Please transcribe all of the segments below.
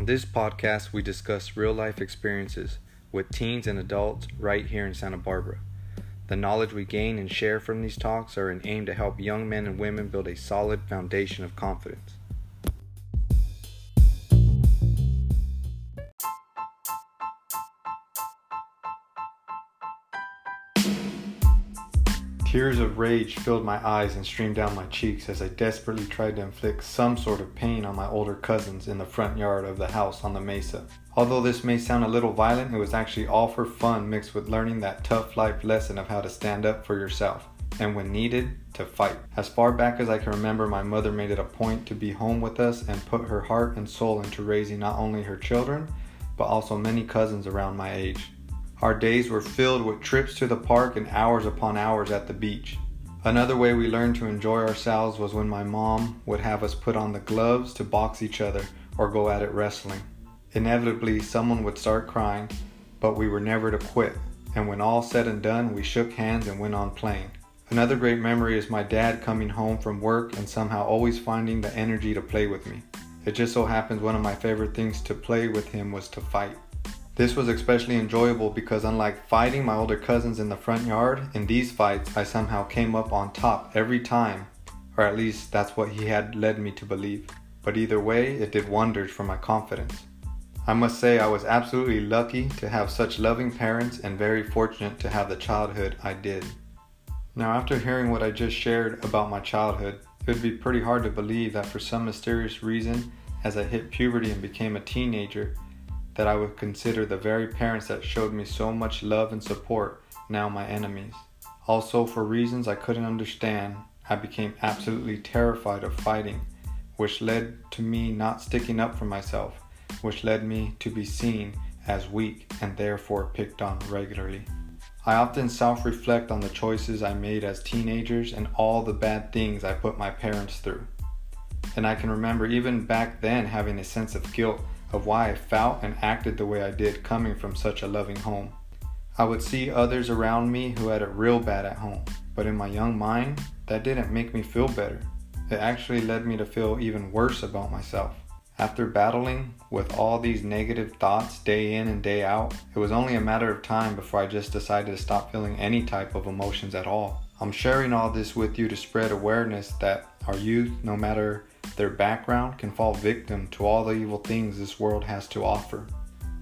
On this podcast, we discuss real life experiences with teens and adults right here in Santa Barbara. The knowledge we gain and share from these talks are an aim to help young men and women build a solid foundation of confidence. Tears of rage filled my eyes and streamed down my cheeks as I desperately tried to inflict some sort of pain on my older cousins in the front yard of the house on the mesa. Although this may sound a little violent, it was actually all for fun mixed with learning that tough life lesson of how to stand up for yourself and when needed, to fight. As far back as I can remember, my mother made it a point to be home with us and put her heart and soul into raising not only her children, but also many cousins around my age. Our days were filled with trips to the park and hours upon hours at the beach. Another way we learned to enjoy ourselves was when my mom would have us put on the gloves to box each other or go at it wrestling. Inevitably, someone would start crying, but we were never to quit, and when all said and done, we shook hands and went on playing. Another great memory is my dad coming home from work and somehow always finding the energy to play with me. It just so happens one of my favorite things to play with him was to fight. This was especially enjoyable because, unlike fighting my older cousins in the front yard, in these fights I somehow came up on top every time, or at least that's what he had led me to believe. But either way, it did wonders for my confidence. I must say, I was absolutely lucky to have such loving parents and very fortunate to have the childhood I did. Now, after hearing what I just shared about my childhood, it would be pretty hard to believe that for some mysterious reason, as I hit puberty and became a teenager, that I would consider the very parents that showed me so much love and support now my enemies. Also, for reasons I couldn't understand, I became absolutely terrified of fighting, which led to me not sticking up for myself, which led me to be seen as weak and therefore picked on regularly. I often self reflect on the choices I made as teenagers and all the bad things I put my parents through. And I can remember even back then having a sense of guilt of why I felt and acted the way I did coming from such a loving home. I would see others around me who had it real bad at home, but in my young mind, that didn't make me feel better. It actually led me to feel even worse about myself. After battling with all these negative thoughts day in and day out, it was only a matter of time before I just decided to stop feeling any type of emotions at all. I'm sharing all this with you to spread awareness that our youth, no matter their background can fall victim to all the evil things this world has to offer.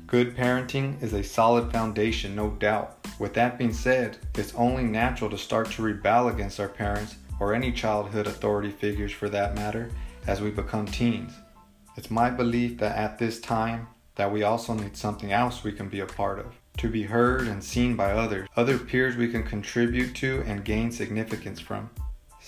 Good parenting is a solid foundation, no doubt. With that being said, it's only natural to start to rebel against our parents or any childhood authority figures for that matter as we become teens. It's my belief that at this time that we also need something else we can be a part of. To be heard and seen by others, other peers we can contribute to and gain significance from.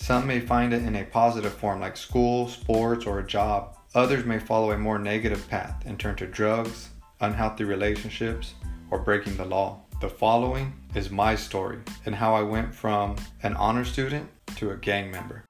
Some may find it in a positive form like school, sports, or a job. Others may follow a more negative path and turn to drugs, unhealthy relationships, or breaking the law. The following is my story and how I went from an honor student to a gang member.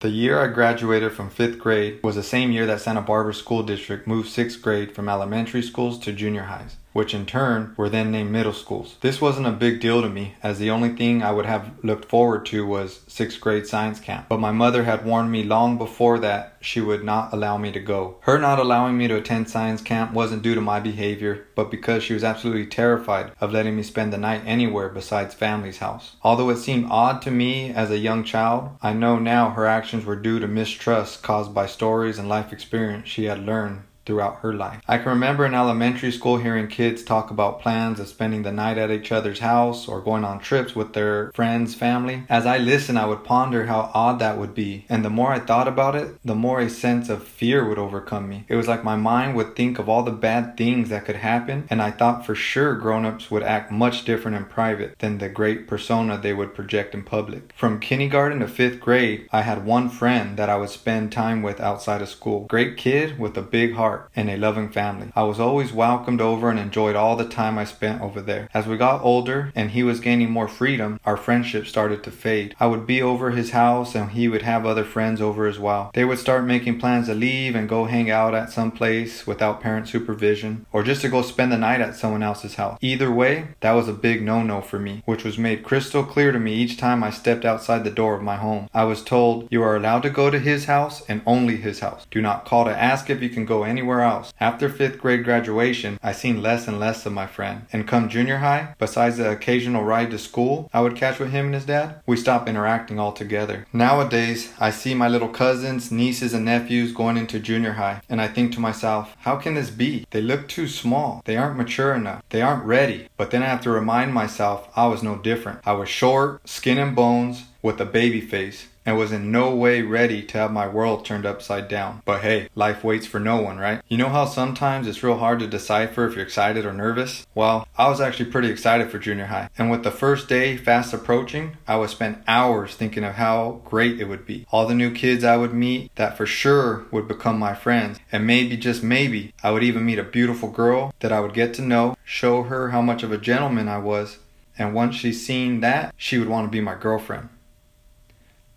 The year I graduated from fifth grade was the same year that Santa Barbara School District moved sixth grade from elementary schools to junior highs which in turn were then named middle schools. This wasn't a big deal to me, as the only thing I would have looked forward to was sixth grade science camp. But my mother had warned me long before that she would not allow me to go. Her not allowing me to attend science camp wasn't due to my behavior, but because she was absolutely terrified of letting me spend the night anywhere besides family's house. Although it seemed odd to me as a young child, I know now her actions were due to mistrust caused by stories and life experience she had learned throughout her life. I can remember in elementary school hearing kids talk about plans of spending the night at each other's house or going on trips with their friends' family. As I listened, I would ponder how odd that would be. And the more I thought about it, the more a sense of fear would overcome me. It was like my mind would think of all the bad things that could happen, and I thought for sure grown ups would act much different in private than the great persona they would project in public. From kindergarten to fifth grade, I had one friend that I would spend time with outside of school. Great kid with a big heart heart and a loving family. I was always welcomed over and enjoyed all the time I spent over there. As we got older and he was gaining more freedom, our friendship started to fade. I would be over his house and he would have other friends over as well. They would start making plans to leave and go hang out at some place without parent supervision or just to go spend the night at someone else's house. Either way, that was a big no-no for me, which was made crystal clear to me each time I stepped outside the door of my home. I was told, you are allowed to go to his house and only his house. Do not call to ask if you can go anywhere else. After fifth grade graduation, I seen less and less of my friend. And come junior high, besides the occasional ride to school I would catch with him and his dad, we stopped interacting altogether. Nowadays, I see my little cousins, nieces, and nephews going into junior high, and I think to myself, how can this be? They look too small. They aren't mature enough. They aren't ready. But then I have to remind myself I was no different. I was short, skin and bones, with a baby face and was in no way ready to have my world turned upside down. But hey, life waits for no one, right? You know how sometimes it's real hard to decipher if you're excited or nervous? Well, I was actually pretty excited for junior high. And with the first day fast approaching, I would spend hours thinking of how great it would be. All the new kids I would meet that for sure would become my friends. And maybe, just maybe, I would even meet a beautiful girl that I would get to know, show her how much of a gentleman I was. And once she's seen that, she would want to be my girlfriend.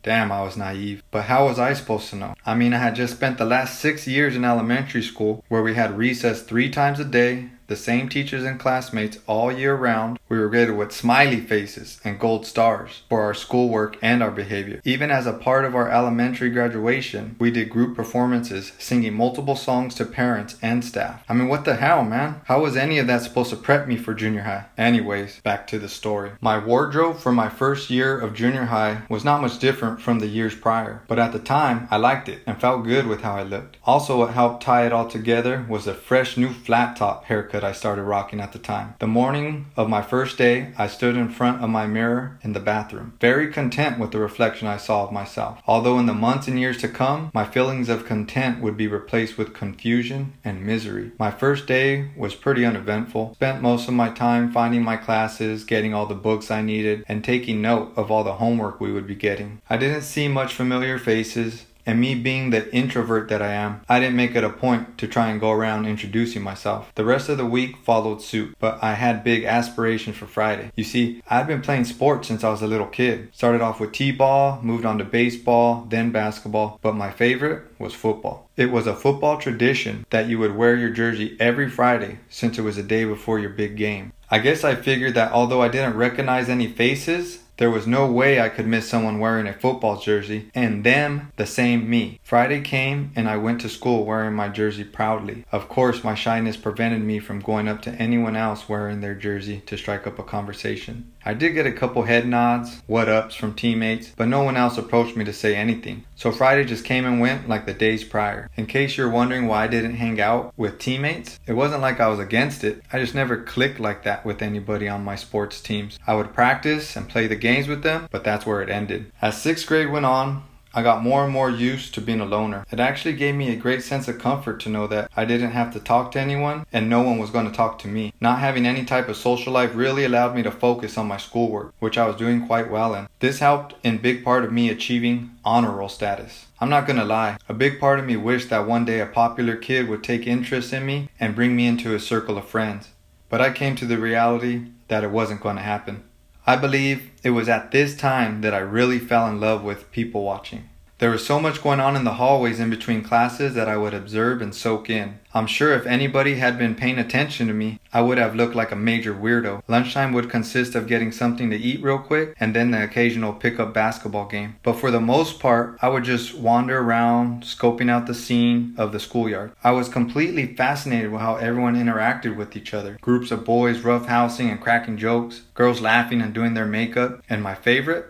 Damn, I was naive. But how was I supposed to know? I mean, I had just spent the last six years in elementary school where we had recess three times a day, the same teachers and classmates all year round. We were graded with smiley faces and gold stars for our schoolwork and our behavior. Even as a part of our elementary graduation, we did group performances, singing multiple songs to parents and staff. I mean, what the hell, man? How was any of that supposed to prep me for junior high? Anyways, back to the story. My wardrobe for my first year of junior high was not much different from the years prior, but at the time, I liked it and felt good with how I looked. Also, what helped tie it all together was a fresh new flat top haircut I started rocking at the time. The morning of my first day, I stood in front of my mirror in the bathroom, very content with the reflection I saw of myself. Although in the months and years to come, my feelings of content would be replaced with confusion and misery. My first day was pretty uneventful. Spent most of my time finding my classes, getting all the books I needed, and taking note of all the homework we would be getting. I didn't see much familiar faces, and me being the introvert that I am, I didn't make it a point to try and go around introducing myself. The rest of the week followed suit, but I had big aspirations for Friday. You see, I'd been playing sports since I was a little kid. Started off with t-ball, moved on to baseball, then basketball, but my favorite was football. It was a football tradition that you would wear your jersey every Friday since it was the day before your big game. I guess I figured that although I didn't recognize any faces, there was no way I could miss someone wearing a football jersey, and them the same me. Friday came and I went to school wearing my jersey proudly. Of course, my shyness prevented me from going up to anyone else wearing their jersey to strike up a conversation. I did get a couple head nods, what ups from teammates, but no one else approached me to say anything. So Friday just came and went like the days prior. In case you're wondering why I didn't hang out with teammates, it wasn't like I was against it. I just never clicked like that with anybody on my sports teams. I would practice and play the games with them, but that's where it ended. As sixth grade went on, I got more and more used to being a loner. It actually gave me a great sense of comfort to know that I didn't have to talk to anyone and no one was going to talk to me. Not having any type of social life really allowed me to focus on my schoolwork, which I was doing quite well in. This helped in big part of me achieving honor roll status. I'm not gonna lie, a big part of me wished that one day a popular kid would take interest in me and bring me into his circle of friends. But I came to the reality that it wasn't gonna happen. I believe it was at this time that I really fell in love with people watching. There was so much going on in the hallways in between classes that I would observe and soak in. I'm sure if anybody had been paying attention to me, I would have looked like a major weirdo. Lunchtime would consist of getting something to eat real quick and then the occasional pickup basketball game. But for the most part, I would just wander around, scoping out the scene of the schoolyard. I was completely fascinated with how everyone interacted with each other. Groups of boys roughhousing and cracking jokes, girls laughing and doing their makeup, and my favorite,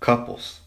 couples.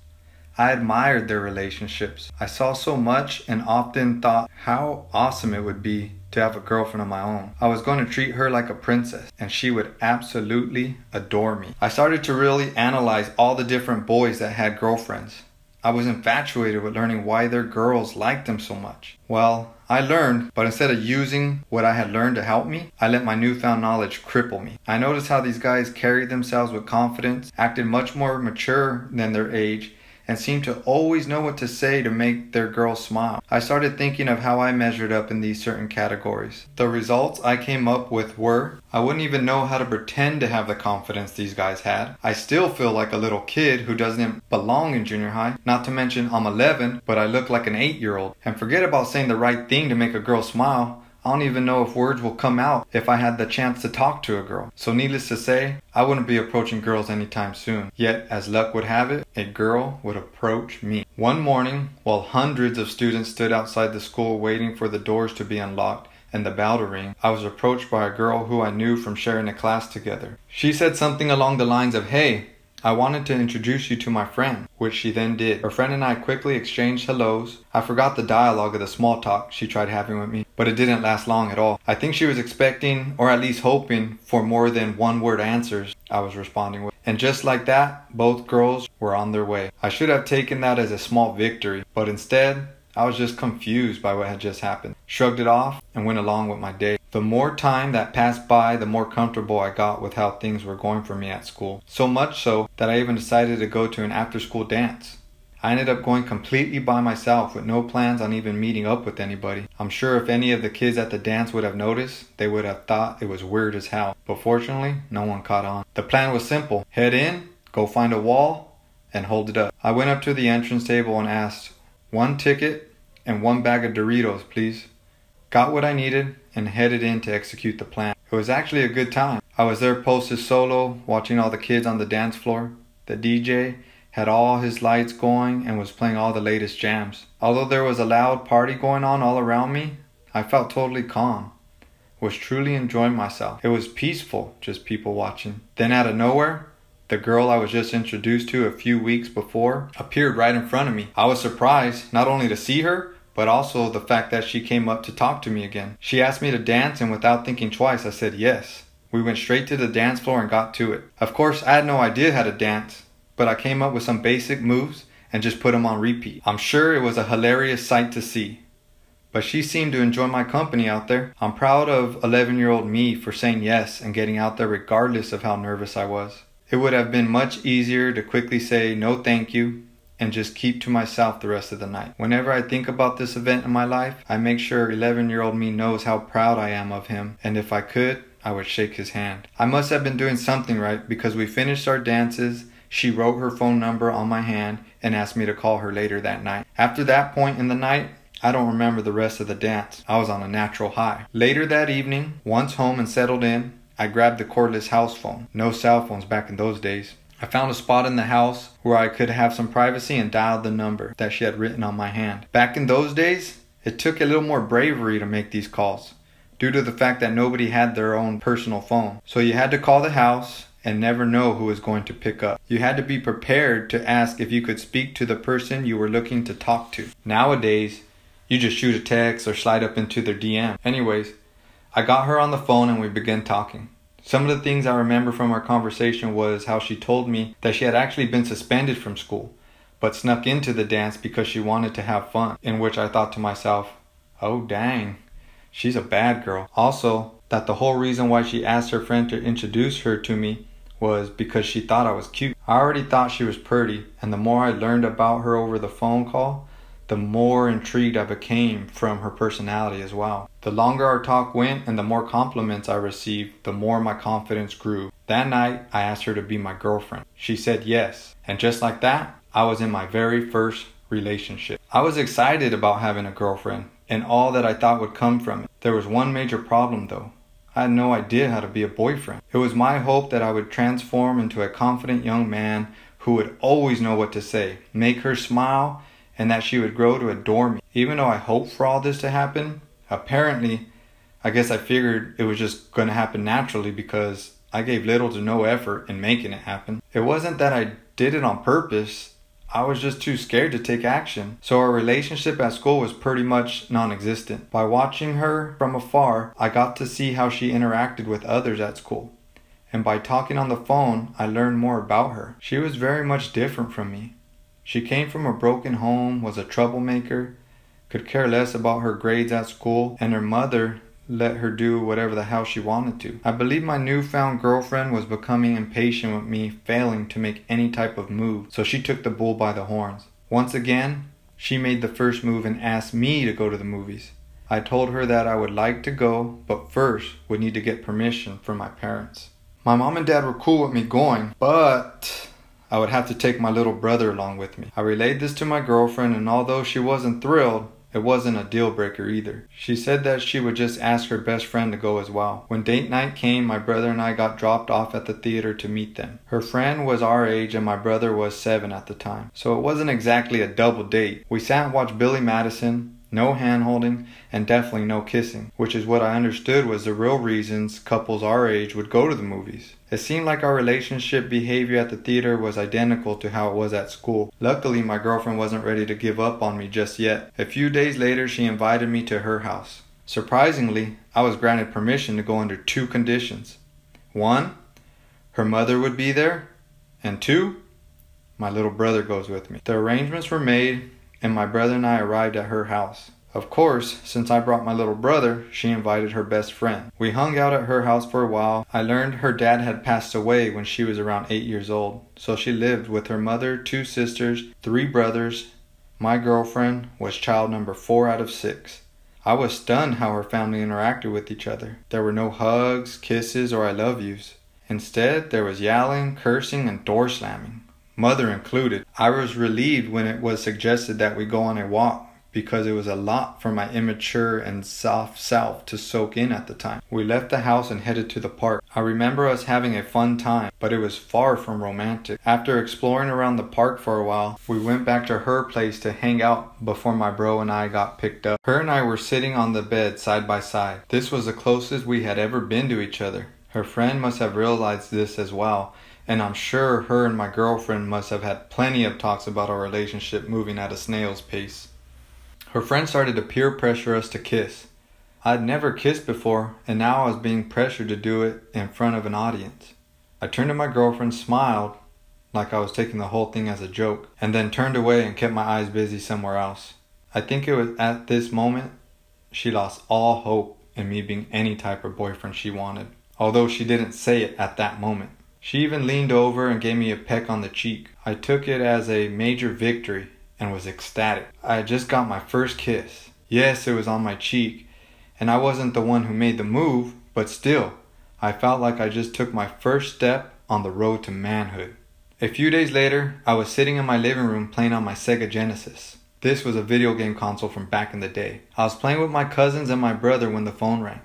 I admired their relationships. I saw so much and often thought how awesome it would be to have a girlfriend of my own. I was going to treat her like a princess and she would absolutely adore me. I started to really analyze all the different boys that had girlfriends. I was infatuated with learning why their girls liked them so much. Well, I learned, but instead of using what I had learned to help me, I let my newfound knowledge cripple me. I noticed how these guys carried themselves with confidence, acted much more mature than their age, and seemed to always know what to say to make their girl smile. I started thinking of how I measured up in these certain categories. The results I came up with were I wouldn't even know how to pretend to have the confidence these guys had. I still feel like a little kid who doesn't belong in junior high. Not to mention I'm 11, but I look like an 8 year old. And forget about saying the right thing to make a girl smile. I don't even know if words will come out if I had the chance to talk to a girl. So, needless to say, I wouldn't be approaching girls anytime soon. Yet, as luck would have it, a girl would approach me. One morning, while hundreds of students stood outside the school waiting for the doors to be unlocked, and the bell to ring, I was approached by a girl who I knew from sharing a class together. She said something along the lines of, Hey, I wanted to introduce you to my friend, which she then did. Her friend and I quickly exchanged hellos. I forgot the dialogue of the small talk she tried having with me, but it didn't last long at all. I think she was expecting, or at least hoping, for more than one word answers I was responding with. And just like that, both girls were on their way. I should have taken that as a small victory, but instead, I was just confused by what had just happened, shrugged it off, and went along with my day. The more time that passed by, the more comfortable I got with how things were going for me at school. So much so that I even decided to go to an after school dance. I ended up going completely by myself with no plans on even meeting up with anybody. I'm sure if any of the kids at the dance would have noticed, they would have thought it was weird as hell. But fortunately, no one caught on. The plan was simple head in, go find a wall, and hold it up. I went up to the entrance table and asked, one ticket, and one bag of Doritos, please. Got what I needed and headed in to execute the plan. It was actually a good time. I was there posted solo, watching all the kids on the dance floor. The DJ had all his lights going and was playing all the latest jams. Although there was a loud party going on all around me, I felt totally calm. Was truly enjoying myself. It was peaceful, just people watching. Then out of nowhere, the girl I was just introduced to a few weeks before appeared right in front of me. I was surprised not only to see her, but also the fact that she came up to talk to me again. She asked me to dance, and without thinking twice, I said yes. We went straight to the dance floor and got to it. Of course, I had no idea how to dance, but I came up with some basic moves and just put them on repeat. I'm sure it was a hilarious sight to see. But she seemed to enjoy my company out there. I'm proud of 11 year old me for saying yes and getting out there regardless of how nervous I was. It would have been much easier to quickly say no thank you and just keep to myself the rest of the night. Whenever I think about this event in my life, I make sure 11 year old me knows how proud I am of him, and if I could, I would shake his hand. I must have been doing something right because we finished our dances. She wrote her phone number on my hand and asked me to call her later that night. After that point in the night, I don't remember the rest of the dance. I was on a natural high. Later that evening, once home and settled in, I grabbed the cordless house phone. No cell phones back in those days. I found a spot in the house where I could have some privacy and dialed the number that she had written on my hand. Back in those days, it took a little more bravery to make these calls due to the fact that nobody had their own personal phone. So you had to call the house and never know who was going to pick up. You had to be prepared to ask if you could speak to the person you were looking to talk to. Nowadays, you just shoot a text or slide up into their DM. Anyways, I got her on the phone and we began talking. Some of the things I remember from our conversation was how she told me that she had actually been suspended from school, but snuck into the dance because she wanted to have fun. In which I thought to myself, oh dang, she's a bad girl. Also, that the whole reason why she asked her friend to introduce her to me was because she thought I was cute. I already thought she was pretty, and the more I learned about her over the phone call, the more intrigued I became from her personality as well. The longer our talk went and the more compliments I received, the more my confidence grew. That night, I asked her to be my girlfriend. She said yes, and just like that, I was in my very first relationship. I was excited about having a girlfriend and all that I thought would come from it. There was one major problem though. I had no idea how to be a boyfriend. It was my hope that I would transform into a confident young man who would always know what to say, make her smile, and that she would grow to adore me. Even though I hoped for all this to happen, apparently, I guess I figured it was just going to happen naturally because I gave little to no effort in making it happen. It wasn't that I did it on purpose. I was just too scared to take action. So our relationship at school was pretty much non existent. By watching her from afar, I got to see how she interacted with others at school. And by talking on the phone, I learned more about her. She was very much different from me. She came from a broken home, was a troublemaker, could care less about her grades at school, and her mother let her do whatever the hell she wanted to. I believe my newfound girlfriend was becoming impatient with me failing to make any type of move, so she took the bull by the horns. Once again, she made the first move and asked me to go to the movies. I told her that I would like to go, but first would need to get permission from my parents. My mom and dad were cool with me going, but I would have to take my little brother along with me. I relayed this to my girlfriend, and although she wasn't thrilled, it wasn't a deal breaker either. She said that she would just ask her best friend to go as well. When date night came, my brother and I got dropped off at the theater to meet them. Her friend was our age and my brother was seven at the time, so it wasn't exactly a double date. We sat and watched Billy Madison, no hand holding, and definitely no kissing, which is what I understood was the real reasons couples our age would go to the movies. It seemed like our relationship behavior at the theater was identical to how it was at school. Luckily, my girlfriend wasn't ready to give up on me just yet. A few days later, she invited me to her house. Surprisingly, I was granted permission to go under two conditions. One, her mother would be there, and two, my little brother goes with me. The arrangements were made, and my brother and I arrived at her house. Of course, since I brought my little brother, she invited her best friend. We hung out at her house for a while. I learned her dad had passed away when she was around eight years old, so she lived with her mother, two sisters, three brothers. My girlfriend was child number four out of six. I was stunned how her family interacted with each other. There were no hugs, kisses, or I love yous. Instead, there was yelling, cursing, and door slamming mother included. I was relieved when it was suggested that we go on a walk because it was a lot for my immature and soft self to soak in at the time. We left the house and headed to the park. I remember us having a fun time, but it was far from romantic. After exploring around the park for a while, we went back to her place to hang out before my bro and I got picked up. Her and I were sitting on the bed side by side. This was the closest we had ever been to each other. Her friend must have realized this as well and I'm sure her and my girlfriend must have had plenty of talks about our relationship moving at a snail's pace. Her friend started to peer pressure us to kiss. I'd never kissed before, and now I was being pressured to do it in front of an audience. I turned to my girlfriend, smiled, like I was taking the whole thing as a joke, and then turned away and kept my eyes busy somewhere else. I think it was at this moment she lost all hope in me being any type of boyfriend she wanted, although she didn't say it at that moment. She even leaned over and gave me a peck on the cheek. I took it as a major victory and was ecstatic. I had just got my first kiss. Yes, it was on my cheek, and I wasn't the one who made the move, but still, I felt like I just took my first step on the road to manhood. A few days later, I was sitting in my living room playing on my Sega Genesis. This was a video game console from back in the day. I was playing with my cousins and my brother when the phone rang.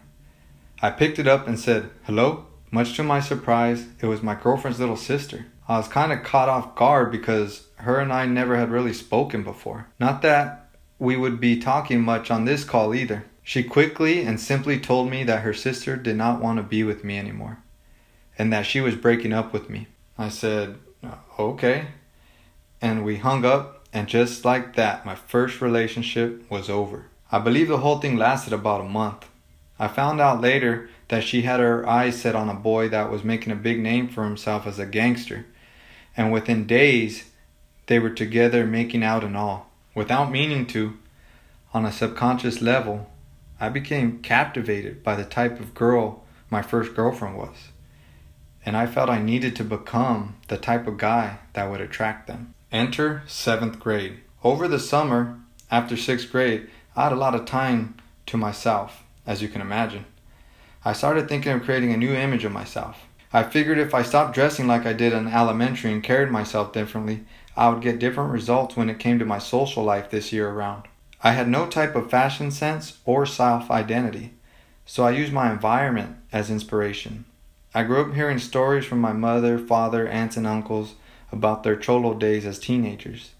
I picked it up and said, Hello? Much to my surprise, it was my girlfriend's little sister. I was kind of caught off guard because her and I never had really spoken before. Not that we would be talking much on this call either. She quickly and simply told me that her sister did not want to be with me anymore and that she was breaking up with me. I said, okay. And we hung up, and just like that, my first relationship was over. I believe the whole thing lasted about a month. I found out later that she had her eyes set on a boy that was making a big name for himself as a gangster. And within days, they were together making out and all. Without meaning to, on a subconscious level, I became captivated by the type of girl my first girlfriend was. And I felt I needed to become the type of guy that would attract them. Enter seventh grade. Over the summer, after sixth grade, I had a lot of time to myself, as you can imagine. I started thinking of creating a new image of myself. I figured if I stopped dressing like I did in elementary and carried myself differently, I would get different results when it came to my social life this year around. I had no type of fashion sense or self identity, so I used my environment as inspiration. I grew up hearing stories from my mother, father, aunts, and uncles about their cholo days as teenagers,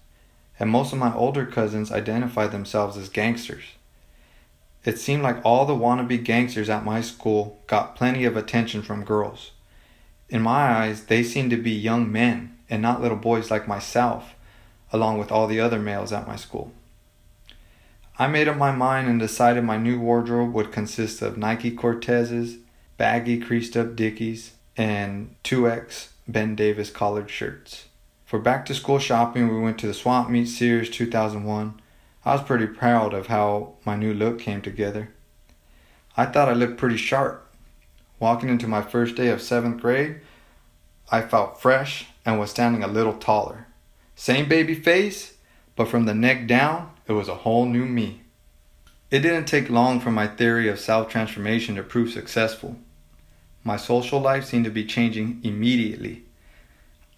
and most of my older cousins identified themselves as gangsters. It seemed like all the wannabe gangsters at my school got plenty of attention from girls. In my eyes, they seemed to be young men and not little boys like myself, along with all the other males at my school. I made up my mind and decided my new wardrobe would consist of Nike Cortezes, baggy creased up Dickies, and 2X Ben Davis collared shirts. For back to school shopping, we went to the Swap Meet Sears 2001 I was pretty proud of how my new look came together. I thought I looked pretty sharp. Walking into my first day of seventh grade, I felt fresh and was standing a little taller. Same baby face, but from the neck down, it was a whole new me. It didn't take long for my theory of self transformation to prove successful. My social life seemed to be changing immediately.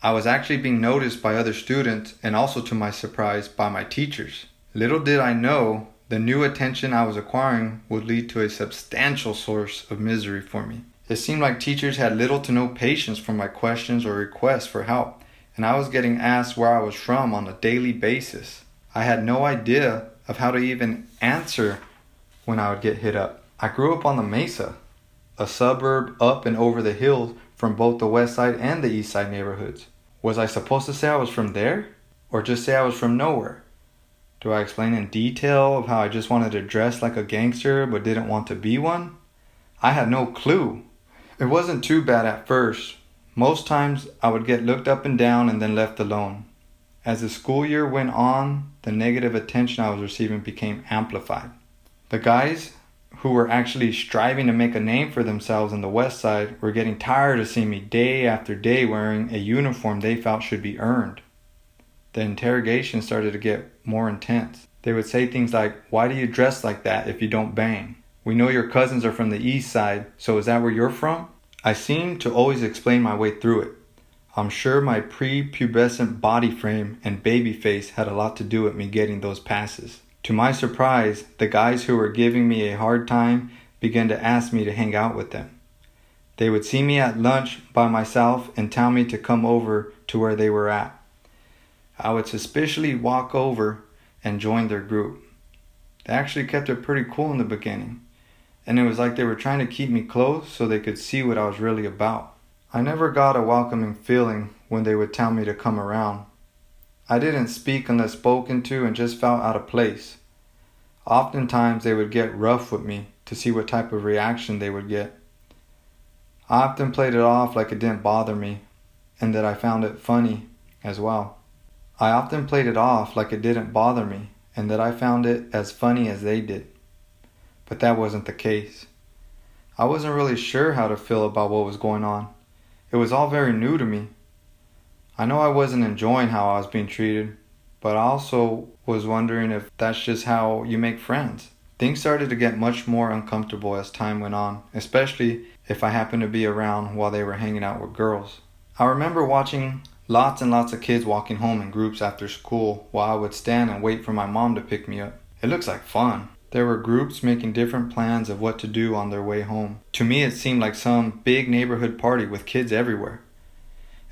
I was actually being noticed by other students and also, to my surprise, by my teachers. Little did I know the new attention I was acquiring would lead to a substantial source of misery for me. It seemed like teachers had little to no patience for my questions or requests for help, and I was getting asked where I was from on a daily basis. I had no idea of how to even answer when I would get hit up. I grew up on the Mesa, a suburb up and over the hills from both the west side and the east side neighborhoods. Was I supposed to say I was from there? Or just say I was from nowhere? Do I explain in detail of how I just wanted to dress like a gangster but didn't want to be one? I had no clue. It wasn't too bad at first. Most times I would get looked up and down and then left alone. As the school year went on, the negative attention I was receiving became amplified. The guys who were actually striving to make a name for themselves in the West Side were getting tired of seeing me day after day wearing a uniform they felt should be earned. The interrogation started to get more intense. They would say things like, Why do you dress like that if you don't bang? We know your cousins are from the east side, so is that where you're from? I seem to always explain my way through it. I'm sure my prepubescent body frame and baby face had a lot to do with me getting those passes. To my surprise, the guys who were giving me a hard time began to ask me to hang out with them. They would see me at lunch by myself and tell me to come over to where they were at. I would suspiciously walk over and join their group. They actually kept it pretty cool in the beginning and it was like they were trying to keep me close so they could see what I was really about. I never got a welcoming feeling when they would tell me to come around. I didn't speak unless spoken to and just felt out of place. Oftentimes they would get rough with me to see what type of reaction they would get. I often played it off like it didn't bother me and that I found it funny as well. I often played it off like it didn't bother me and that I found it as funny as they did but that wasn't the case. I wasn't really sure how to feel about what was going on. It was all very new to me. I know I wasn't enjoying how I was being treated, but I also was wondering if that's just how you make friends. Things started to get much more uncomfortable as time went on, especially if I happened to be around while they were hanging out with girls. I remember watching lots and lots of kids walking home in groups after school while I would stand and wait for my mom to pick me up. It looks like fun. There were groups making different plans of what to do on their way home. To me, it seemed like some big neighborhood party with kids everywhere.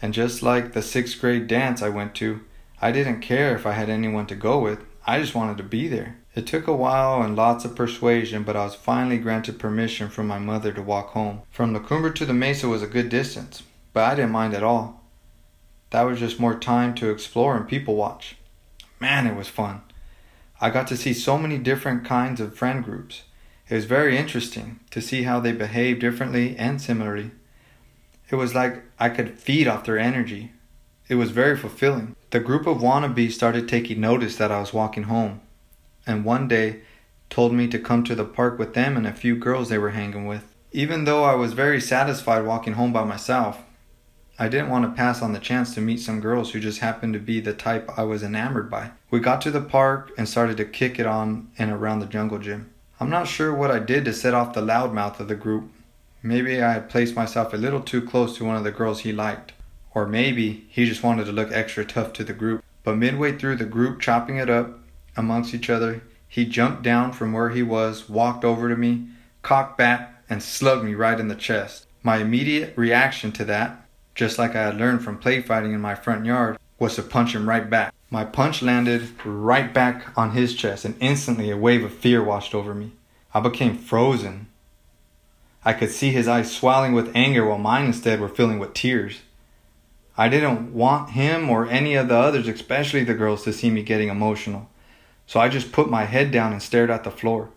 And just like the sixth grade dance I went to, I didn't care if I had anyone to go with, I just wanted to be there. It took a while and lots of persuasion, but I was finally granted permission from my mother to walk home. From the Cumbre to the Mesa was a good distance, but I didn't mind at all. That was just more time to explore and people watch. Man, it was fun. I got to see so many different kinds of friend groups. It was very interesting to see how they behave differently and similarly. It was like I could feed off their energy. It was very fulfilling. The group of wannabes started taking notice that I was walking home, and one day told me to come to the park with them and a few girls they were hanging with. Even though I was very satisfied walking home by myself, I didn't want to pass on the chance to meet some girls who just happened to be the type I was enamored by. We got to the park and started to kick it on and around the jungle gym. I'm not sure what I did to set off the loudmouth of the group. Maybe I had placed myself a little too close to one of the girls he liked. Or maybe he just wanted to look extra tough to the group. But midway through the group chopping it up amongst each other, he jumped down from where he was, walked over to me, cocked back, and slugged me right in the chest. My immediate reaction to that just like I had learned from play fighting in my front yard, was to punch him right back. My punch landed right back on his chest, and instantly a wave of fear washed over me. I became frozen. I could see his eyes swelling with anger while mine instead were filling with tears. I didn't want him or any of the others, especially the girls, to see me getting emotional. So I just put my head down and stared at the floor.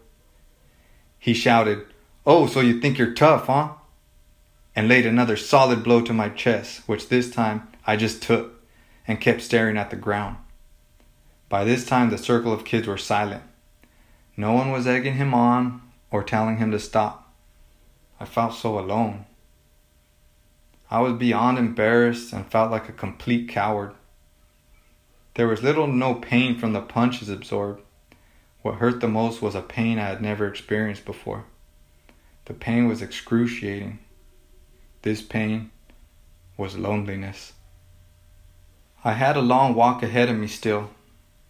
He shouted, Oh, so you think you're tough, huh? And laid another solid blow to my chest, which this time I just took and kept staring at the ground. By this time, the circle of kids were silent. No one was egging him on or telling him to stop. I felt so alone. I was beyond embarrassed and felt like a complete coward. There was little no pain from the punches absorbed. What hurt the most was a pain I had never experienced before. The pain was excruciating. This pain was loneliness. I had a long walk ahead of me still.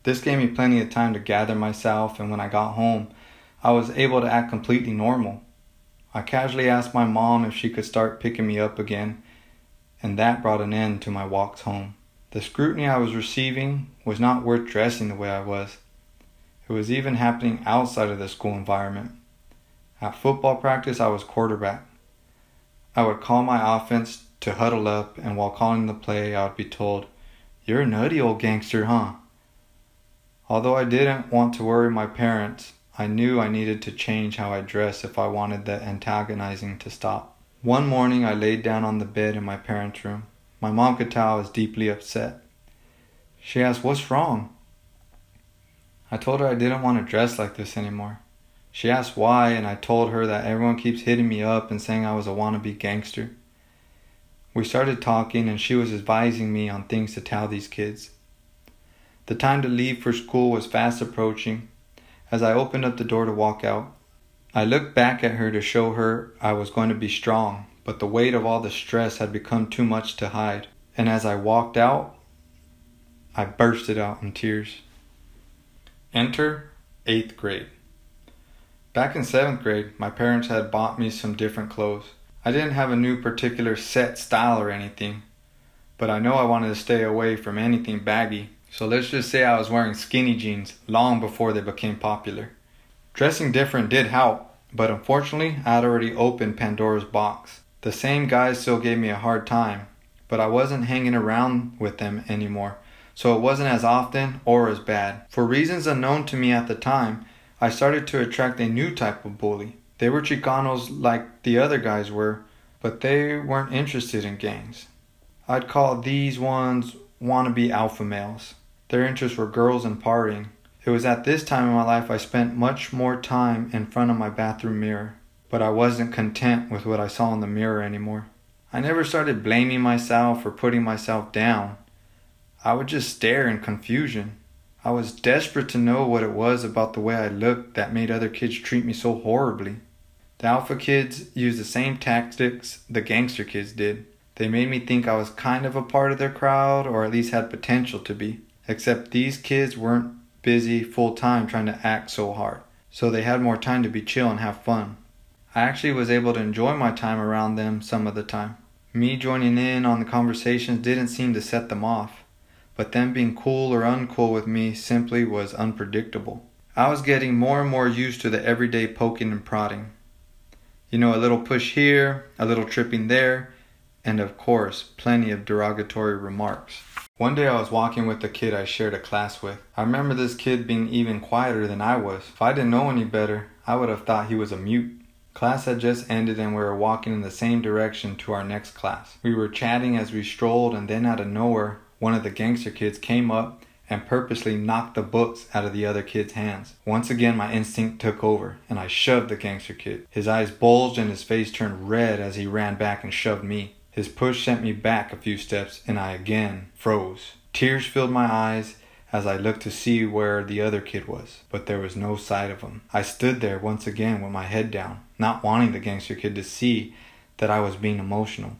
This gave me plenty of time to gather myself, and when I got home, I was able to act completely normal. I casually asked my mom if she could start picking me up again, and that brought an end to my walks home. The scrutiny I was receiving was not worth dressing the way I was. It was even happening outside of the school environment. At football practice, I was quarterback. I would call my offense to huddle up, and while calling the play, I would be told, You're a nutty old gangster, huh? Although I didn't want to worry my parents, I knew I needed to change how I dress if I wanted the antagonizing to stop. One morning, I laid down on the bed in my parents' room. My mom could tell I was deeply upset. She asked, What's wrong? I told her I didn't want to dress like this anymore. She asked why, and I told her that everyone keeps hitting me up and saying I was a wannabe gangster. We started talking, and she was advising me on things to tell these kids. The time to leave for school was fast approaching, as I opened up the door to walk out, I looked back at her to show her I was going to be strong, but the weight of all the stress had become too much to hide. And as I walked out, I bursted out in tears. Enter 8th grade. Back in 7th grade, my parents had bought me some different clothes. I didn't have a new particular set style or anything, but I know I wanted to stay away from anything baggy so let's just say I was wearing skinny jeans long before they became popular. Dressing different did help, but unfortunately, I had already opened Pandora's box. The same guys still gave me a hard time, but I wasn't hanging around with them anymore, so it wasn't as often or as bad. For reasons unknown to me at the time, I started to attract a new type of bully. They were Chicanos like the other guys were, but they weren't interested in gangs. I'd call these ones wannabe alpha males. Their interests were girls and partying. It was at this time in my life I spent much more time in front of my bathroom mirror, but I wasn't content with what I saw in the mirror anymore. I never started blaming myself or putting myself down. I would just stare in confusion. I was desperate to know what it was about the way I looked that made other kids treat me so horribly. The alpha kids used the same tactics the gangster kids did. They made me think I was kind of a part of their crowd, or at least had potential to be. Except these kids weren't busy full time trying to act so hard, so they had more time to be chill and have fun. I actually was able to enjoy my time around them some of the time. Me joining in on the conversations didn't seem to set them off, but them being cool or uncool with me simply was unpredictable. I was getting more and more used to the everyday poking and prodding. You know, a little push here, a little tripping there, and of course, plenty of derogatory remarks. One day I was walking with a kid I shared a class with. I remember this kid being even quieter than I was. If I didn't know any better, I would have thought he was a mute. Class had just ended and we were walking in the same direction to our next class. We were chatting as we strolled and then out of nowhere, one of the gangster kids came up and purposely knocked the books out of the other kid's hands. Once again, my instinct took over, and I shoved the gangster kid. His eyes bulged and his face turned red as he ran back and shoved me. His push sent me back a few steps, and I again froze. Tears filled my eyes as I looked to see where the other kid was, but there was no sight of him. I stood there once again with my head down, not wanting the gangster kid to see that I was being emotional.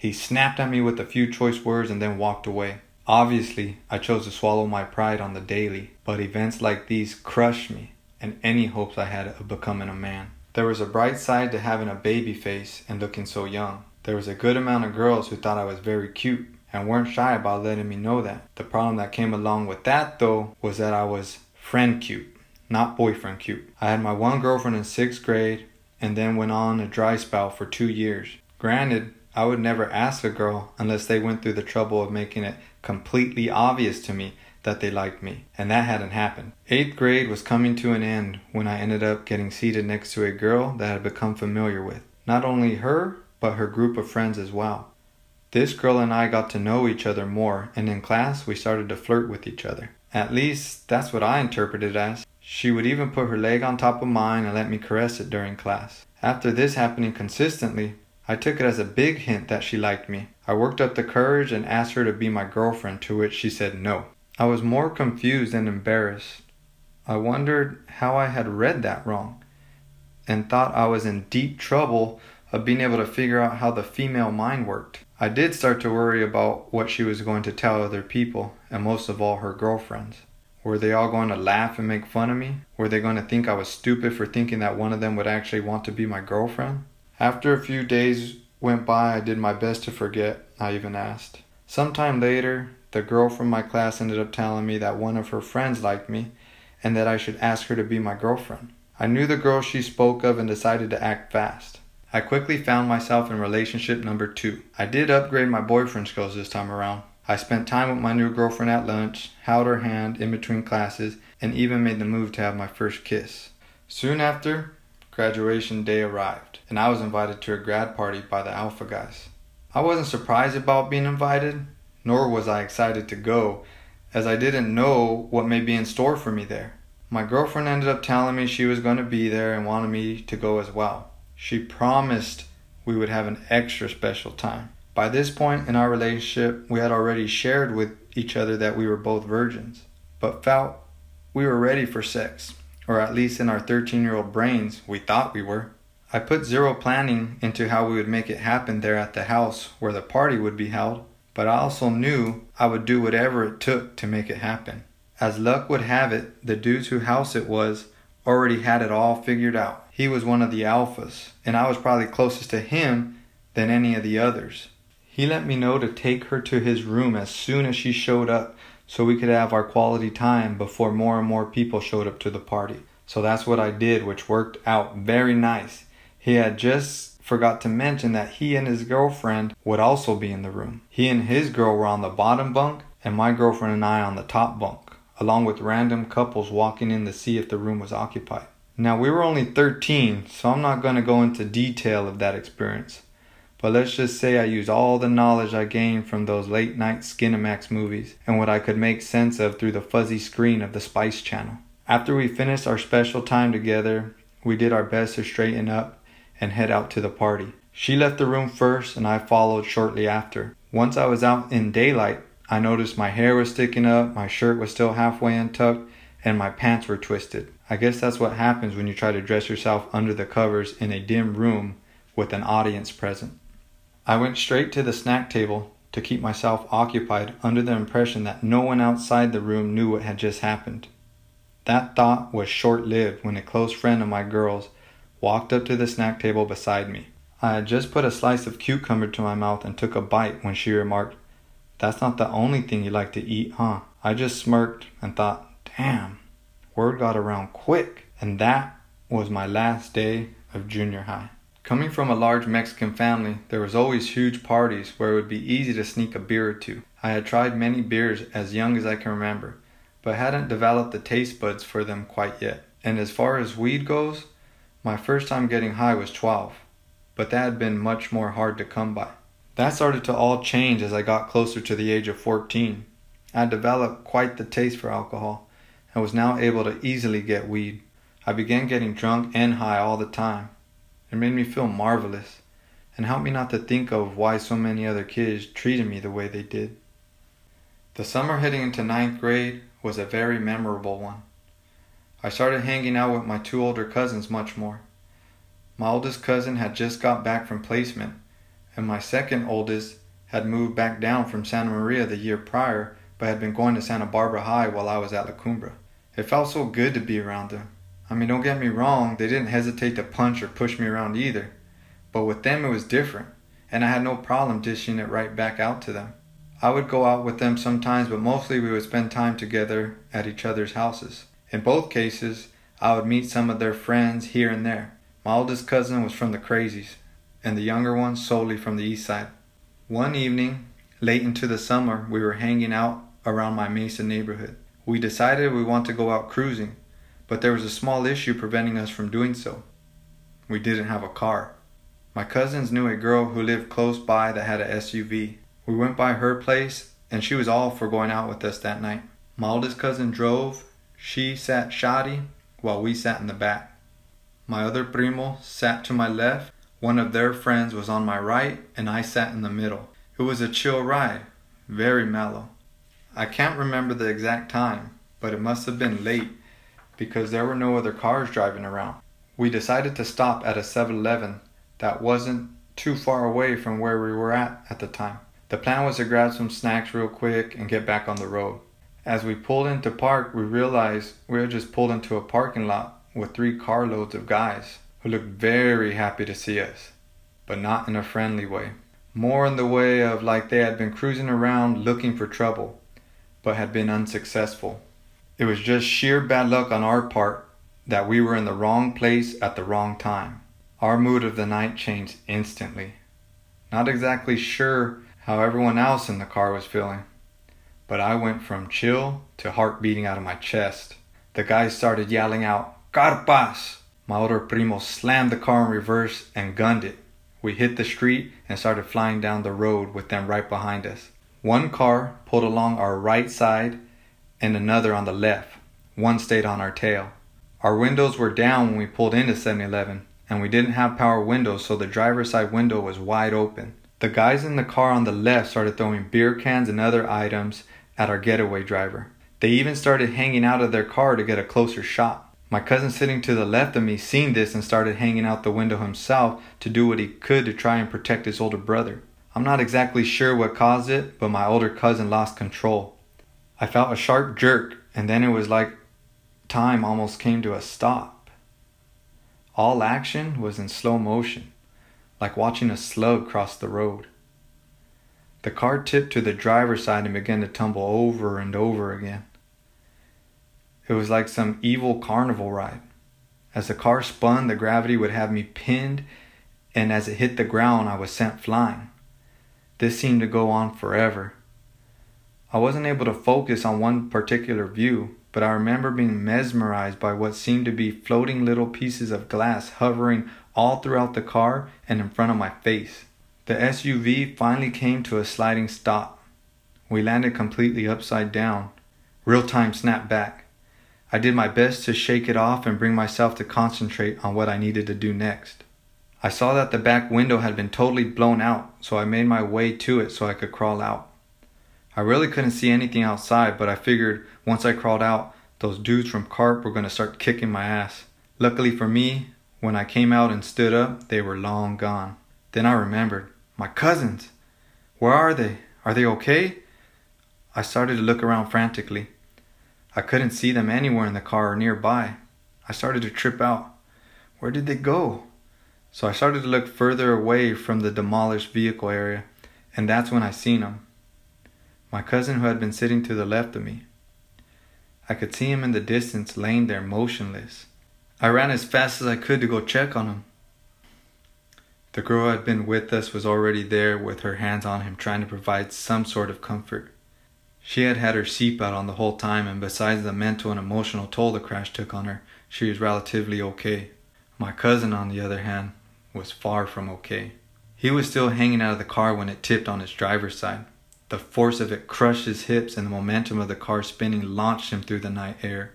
He snapped at me with a few choice words and then walked away. Obviously, I chose to swallow my pride on the daily, but events like these crushed me and any hopes I had of becoming a man. There was a bright side to having a baby face and looking so young. There was a good amount of girls who thought I was very cute and weren't shy about letting me know that. The problem that came along with that though was that I was friend cute, not boyfriend cute. I had my one girlfriend in sixth grade and then went on a dry spell for two years. Granted, I would never ask a girl unless they went through the trouble of making it completely obvious to me that they liked me, and that hadn't happened. Eighth grade was coming to an end when I ended up getting seated next to a girl that I had become familiar with. Not only her, but her group of friends as well. This girl and I got to know each other more, and in class we started to flirt with each other. At least, that's what I interpreted as. She would even put her leg on top of mine and let me caress it during class. After this happening consistently, I took it as a big hint that she liked me. I worked up the courage and asked her to be my girlfriend, to which she said no. I was more confused and embarrassed. I wondered how I had read that wrong and thought I was in deep trouble of being able to figure out how the female mind worked. I did start to worry about what she was going to tell other people, and most of all her girlfriends. Were they all going to laugh and make fun of me? Were they going to think I was stupid for thinking that one of them would actually want to be my girlfriend? After a few days went by, I did my best to forget I even asked. Sometime later, the girl from my class ended up telling me that one of her friends liked me and that I should ask her to be my girlfriend. I knew the girl she spoke of and decided to act fast. I quickly found myself in relationship number two. I did upgrade my boyfriend skills this time around. I spent time with my new girlfriend at lunch, held her hand in between classes, and even made the move to have my first kiss. Soon after, graduation day arrived, and I was invited to a grad party by the Alpha guys. I wasn't surprised about being invited, nor was I excited to go, as I didn't know what may be in store for me there. My girlfriend ended up telling me she was going to be there and wanted me to go as well. She promised we would have an extra special time. By this point in our relationship, we had already shared with each other that we were both virgins, but felt we were ready for sex, or at least in our 13 year old brains, we thought we were. I put zero planning into how we would make it happen there at the house where the party would be held, but I also knew I would do whatever it took to make it happen. As luck would have it, the dudes whose house it was already had it all figured out. He was one of the alphas, and I was probably closest to him than any of the others. He let me know to take her to his room as soon as she showed up so we could have our quality time before more and more people showed up to the party. So that's what I did, which worked out very nice. He had just forgot to mention that he and his girlfriend would also be in the room. He and his girl were on the bottom bunk, and my girlfriend and I on the top bunk along with random couples walking in to see if the room was occupied. Now, we were only 13, so I'm not going to go into detail of that experience. But let's just say I used all the knowledge I gained from those late night Skinamax movies and what I could make sense of through the fuzzy screen of the Spice Channel. After we finished our special time together, we did our best to straighten up and head out to the party. She left the room first and I followed shortly after. Once I was out in daylight, I noticed my hair was sticking up, my shirt was still halfway untucked, and my pants were twisted. I guess that's what happens when you try to dress yourself under the covers in a dim room with an audience present. I went straight to the snack table to keep myself occupied under the impression that no one outside the room knew what had just happened. That thought was short lived when a close friend of my girl's walked up to the snack table beside me. I had just put a slice of cucumber to my mouth and took a bite when she remarked, that's not the only thing you like to eat, huh? I just smirked and thought, damn, word got around quick. And that was my last day of junior high. Coming from a large Mexican family, there was always huge parties where it would be easy to sneak a beer or two. I had tried many beers as young as I can remember, but hadn't developed the taste buds for them quite yet. And as far as weed goes, my first time getting high was 12, but that had been much more hard to come by. That started to all change as I got closer to the age of 14. I developed quite the taste for alcohol and was now able to easily get weed. I began getting drunk and high all the time. It made me feel marvelous and helped me not to think of why so many other kids treated me the way they did. The summer heading into ninth grade was a very memorable one. I started hanging out with my two older cousins much more. My oldest cousin had just got back from placement and my second oldest had moved back down from Santa Maria the year prior, but had been going to Santa Barbara High while I was at La Cumbre. It felt so good to be around them. I mean, don't get me wrong, they didn't hesitate to punch or push me around either. But with them, it was different, and I had no problem dishing it right back out to them. I would go out with them sometimes, but mostly we would spend time together at each other's houses. In both cases, I would meet some of their friends here and there. My oldest cousin was from the Crazies, and the younger one solely from the east side. One evening, late into the summer, we were hanging out around my Mesa neighborhood. We decided we want to go out cruising, but there was a small issue preventing us from doing so. We didn't have a car. My cousins knew a girl who lived close by that had a SUV. We went by her place, and she was all for going out with us that night. My oldest cousin drove, she sat shoddy, while we sat in the back. My other primo sat to my left, one of their friends was on my right, and I sat in the middle. It was a chill ride, very mellow. I can't remember the exact time, but it must have been late because there were no other cars driving around. We decided to stop at a 7 Eleven that wasn't too far away from where we were at at the time. The plan was to grab some snacks real quick and get back on the road. As we pulled into park, we realized we had just pulled into a parking lot with three carloads of guys who looked very happy to see us, but not in a friendly way. More in the way of like they had been cruising around looking for trouble, but had been unsuccessful. It was just sheer bad luck on our part that we were in the wrong place at the wrong time. Our mood of the night changed instantly. Not exactly sure how everyone else in the car was feeling, but I went from chill to heart beating out of my chest. The guys started yelling out, Carpas! My older primo slammed the car in reverse and gunned it. We hit the street and started flying down the road with them right behind us. One car pulled along our right side and another on the left. One stayed on our tail. Our windows were down when we pulled into 7 Eleven, and we didn't have power windows, so the driver's side window was wide open. The guys in the car on the left started throwing beer cans and other items at our getaway driver. They even started hanging out of their car to get a closer shot. My cousin sitting to the left of me seen this and started hanging out the window himself to do what he could to try and protect his older brother. I'm not exactly sure what caused it, but my older cousin lost control. I felt a sharp jerk, and then it was like time almost came to a stop. All action was in slow motion, like watching a slug cross the road. The car tipped to the driver's side and began to tumble over and over again. It was like some evil carnival ride. As the car spun, the gravity would have me pinned, and as it hit the ground, I was sent flying. This seemed to go on forever. I wasn't able to focus on one particular view, but I remember being mesmerized by what seemed to be floating little pieces of glass hovering all throughout the car and in front of my face. The SUV finally came to a sliding stop. We landed completely upside down. Real time snapped back. I did my best to shake it off and bring myself to concentrate on what I needed to do next. I saw that the back window had been totally blown out, so I made my way to it so I could crawl out. I really couldn't see anything outside, but I figured once I crawled out, those dudes from CARP were to start kicking my ass. Luckily for me, when I came out and stood up, they were long gone. Then I remembered my cousins. Where are they? Are they okay? I started to look around frantically. I couldn't see them anywhere in the car or nearby. I started to trip out. Where did they go? So I started to look further away from the demolished vehicle area, and that's when I seen them my cousin who had been sitting to the left of me. I could see him in the distance laying there motionless. I ran as fast as I could to go check on him. The girl who had been with us was already there with her hands on him, trying to provide some sort of comfort. She had had her seatbelt on the whole time, and besides the mental and emotional toll the crash took on her, she was relatively okay. My cousin, on the other hand, was far from okay. He was still hanging out of the car when it tipped on its driver's side. The force of it crushed his hips, and the momentum of the car spinning launched him through the night air.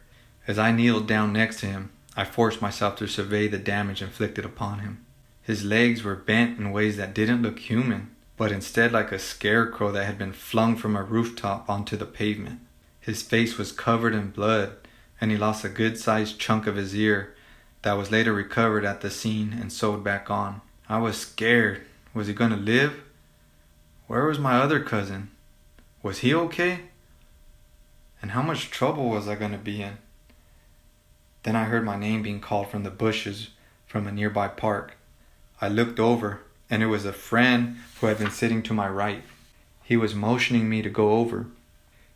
As I kneeled down next to him, I forced myself to survey the damage inflicted upon him. His legs were bent in ways that didn't look human, but instead like a scarecrow that had been flung from a rooftop onto the pavement. His face was covered in blood, and he lost a good sized chunk of his ear that was later recovered at the scene and sewed back on. I was scared. Was he going to live? Where was my other cousin? Was he okay? And how much trouble was I going to be in? Then I heard my name being called from the bushes from a nearby park. I looked over, and it was a friend who had been sitting to my right. He was motioning me to go over.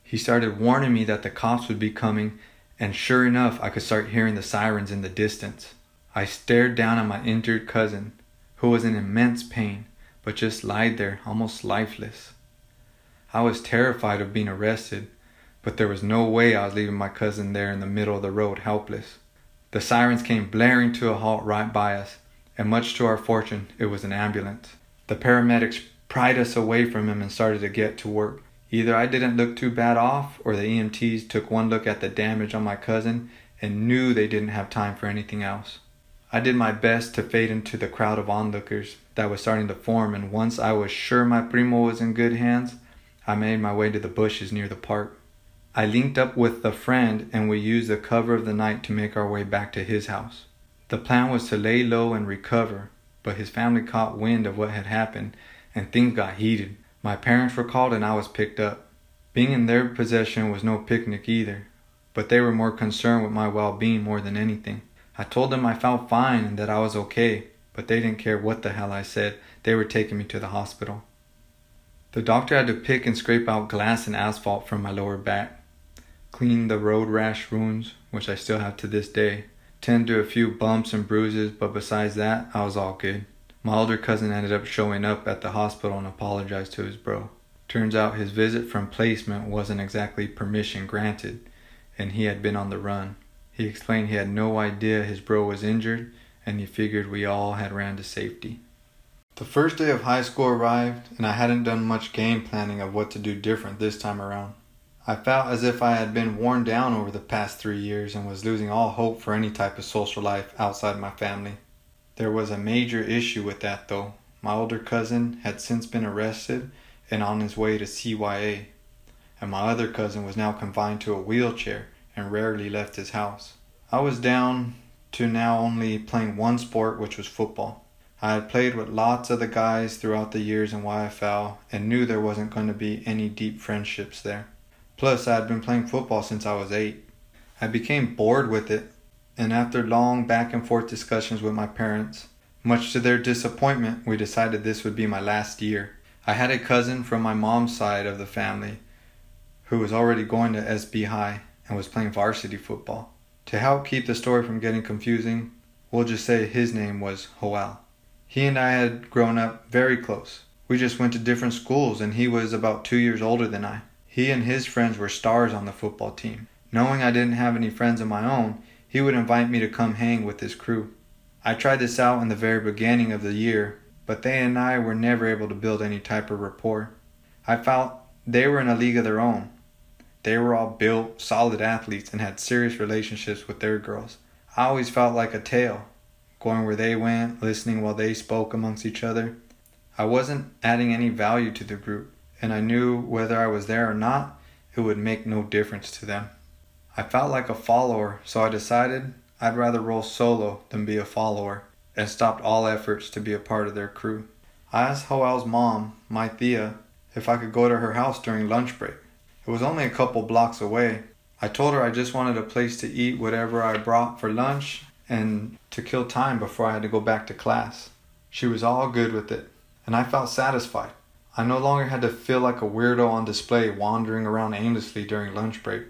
He started warning me that the cops would be coming, and sure enough, I could start hearing the sirens in the distance. I stared down at my injured cousin, who was in immense pain but just lied there, almost lifeless. I was terrified of being arrested, but there was no way I was leaving my cousin there in the middle of the road helpless. The sirens came blaring to a halt right by us, and much to our fortune, it was an ambulance. The paramedics pried us away from him and started to get to work. Either I didn't look too bad off, or the EMTs took one look at the damage on my cousin and knew they didn't have time for anything else. I did my best to fade into the crowd of onlookers that was starting to form, and once I was sure my primo was in good hands, I made my way to the bushes near the park. I linked up with a friend and we used the cover of the night to make our way back to his house. The plan was to lay low and recover, but his family caught wind of what had happened and things got heated. My parents were called and I was picked up. Being in their possession was no picnic either, but they were more concerned with my well being more than anything. I told them I felt fine and that I was okay, but they didn't care what the hell I said. They were taking me to the hospital. The doctor had to pick and scrape out glass and asphalt from my lower back, clean the road rash wounds, which I still have to this day, tend to a few bumps and bruises, but besides that, I was all good. My older cousin ended up showing up at the hospital and apologized to his bro. Turns out his visit from placement wasn't exactly permission granted, and he had been on the run. He explained he had no idea his bro was injured, and he figured we all had ran to safety. The first day of high school arrived, and I hadn't done much game planning of what to do different this time around. I felt as if I had been worn down over the past three years and was losing all hope for any type of social life outside my family. There was a major issue with that, though. My older cousin had since been arrested and on his way to CYA, and my other cousin was now confined to a wheelchair and rarely left his house. I was down to now only playing one sport, which was football. I had played with lots of the guys throughout the years in YFL and knew there wasn't going to be any deep friendships there. Plus, I had been playing football since I was eight. I became bored with it, and after long back and forth discussions with my parents, much to their disappointment, we decided this would be my last year. I had a cousin from my mom's side of the family who was already going to SB High and was playing varsity football. To help keep the story from getting confusing, we'll just say his name was Joel. He and I had grown up very close. We just went to different schools, and he was about two years older than I. He and his friends were stars on the football team. Knowing I didn't have any friends of my own, he would invite me to come hang with his crew. I tried this out in the very beginning of the year, but they and I were never able to build any type of rapport. I felt they were in a league of their own. They were all built, solid athletes and had serious relationships with their girls. I always felt like a tail, going where they went, listening while they spoke amongst each other. I wasn't adding any value to the group, and I knew whether I was there or not, it would make no difference to them. I felt like a follower, so I decided I'd rather roll solo than be a follower, and stopped all efforts to be a part of their crew. I asked Joel's mom, my Tía, if I could go to her house during lunch break. It was only a couple blocks away. I told her I just wanted a place to eat whatever I brought for lunch and to kill time before I had to go back to class. She was all good with it, and I felt satisfied. I no longer had to feel like a weirdo on display wandering around aimlessly during lunch break.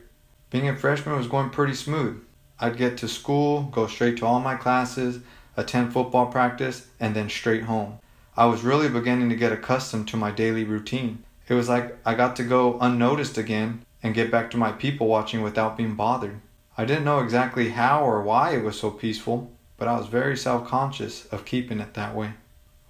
Being a freshman was going pretty smooth. I'd get to school, go straight to all my classes, attend football practice, and then straight home. I was really beginning to get accustomed to my daily routine. It was like I got to go unnoticed again and get back to my people watching without being bothered. I didn't know exactly how or why it was so peaceful, but I was very self conscious of keeping it that way.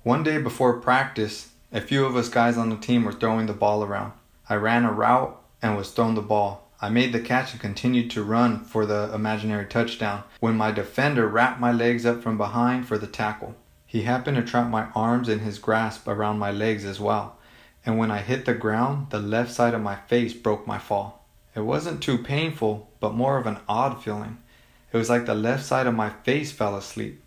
One day before practice, a few of us guys on the team were throwing the ball around. I ran a route and was thrown the ball. I made the catch and continued to run for the imaginary touchdown when my defender wrapped my legs up from behind for the tackle. He happened to trap my arms in his grasp around my legs as well, and when I hit the ground, the left side of my face broke my fall. It wasn't too painful, but more of an odd feeling. It was like the left side of my face fell asleep.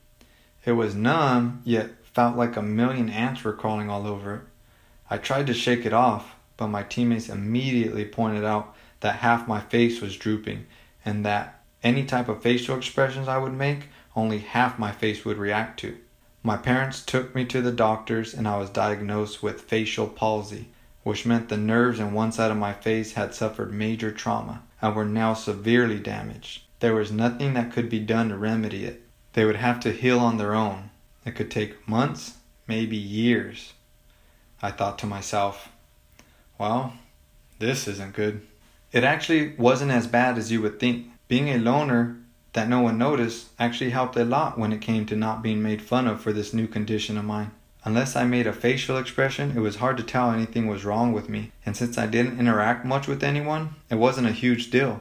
It was numb, yet felt like a million ants were crawling all over it. I tried to shake it off, but my teammates immediately pointed out that half my face was drooping and that any type of facial expressions I would make, only half my face would react to. My parents took me to the doctors and I was diagnosed with facial palsy which meant the nerves in one side of my face had suffered major trauma and were now severely damaged. There was nothing that could be done to remedy it. They would have to heal on their own. It could take months, maybe years. I thought to myself, well, this isn't good. It actually wasn't as bad as you would think. Being a loner that no one noticed actually helped a lot when it came to not being made fun of for this new condition of mine. Unless I made a facial expression, it was hard to tell anything was wrong with me, and since I didn't interact much with anyone, it wasn't a huge deal.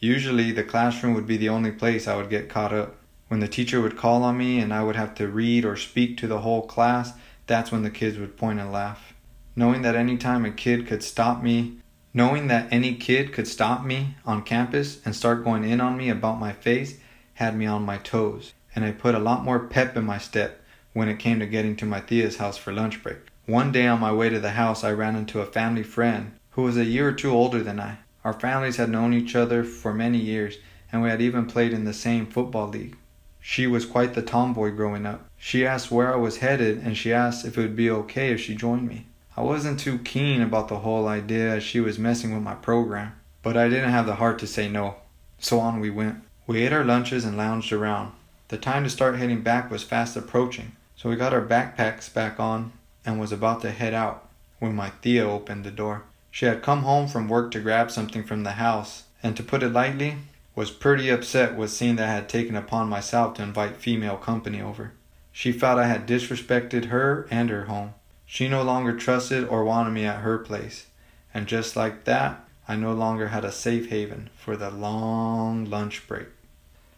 Usually, the classroom would be the only place I would get caught up. When the teacher would call on me and I would have to read or speak to the whole class, that's when the kids would point and laugh. Knowing that any time a kid could stop me, knowing that any kid could stop me on campus and start going in on me about my face had me on my toes, and I put a lot more pep in my step when it came to getting to my Tía's house for lunch break. One day on my way to the house, I ran into a family friend who was a year or two older than I. Our families had known each other for many years, and we had even played in the same football league. She was quite the tomboy growing up. She asked where I was headed, and she asked if it would be okay if she joined me. I wasn't too keen about the whole idea as she was messing with my program, but I didn't have the heart to say no. So on we went. We ate our lunches and lounged around. The time to start heading back was fast approaching, so we got our backpacks back on and was about to head out when my Tía opened the door. She had come home from work to grab something from the house, and to put it lightly, was pretty upset with seeing that I had taken upon myself to invite female company over. She felt I had disrespected her and her home. She no longer trusted or wanted me at her place, and just like that, I no longer had a safe haven for the long lunch break.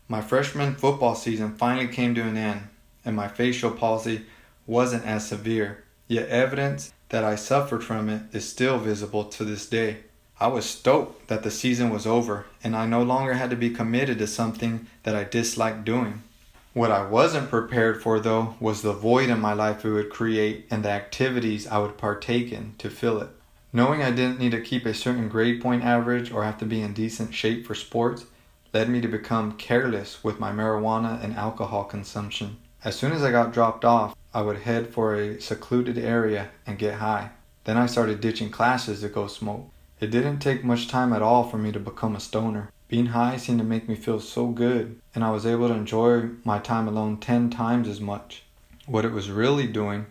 My freshman football season finally came to an end, and my facial palsy wasn't as severe, yet evidence that I suffered from it is still visible to this day. I was stoked that the season was over and I no longer had to be committed to something that I disliked doing. What I wasn't prepared for, though, was the void in my life it would create and the activities I would partake in to fill it. Knowing I didn't need to keep a certain grade point average or have to be in decent shape for sports led me to become careless with my marijuana and alcohol consumption. As soon as I got dropped off, I would head for a secluded area and get high. Then I started ditching classes to go smoke. It didn't take much time at all for me to become a stoner. Being high seemed to make me feel so good, and I was able to enjoy my time alone 10 times as much. What it was really doing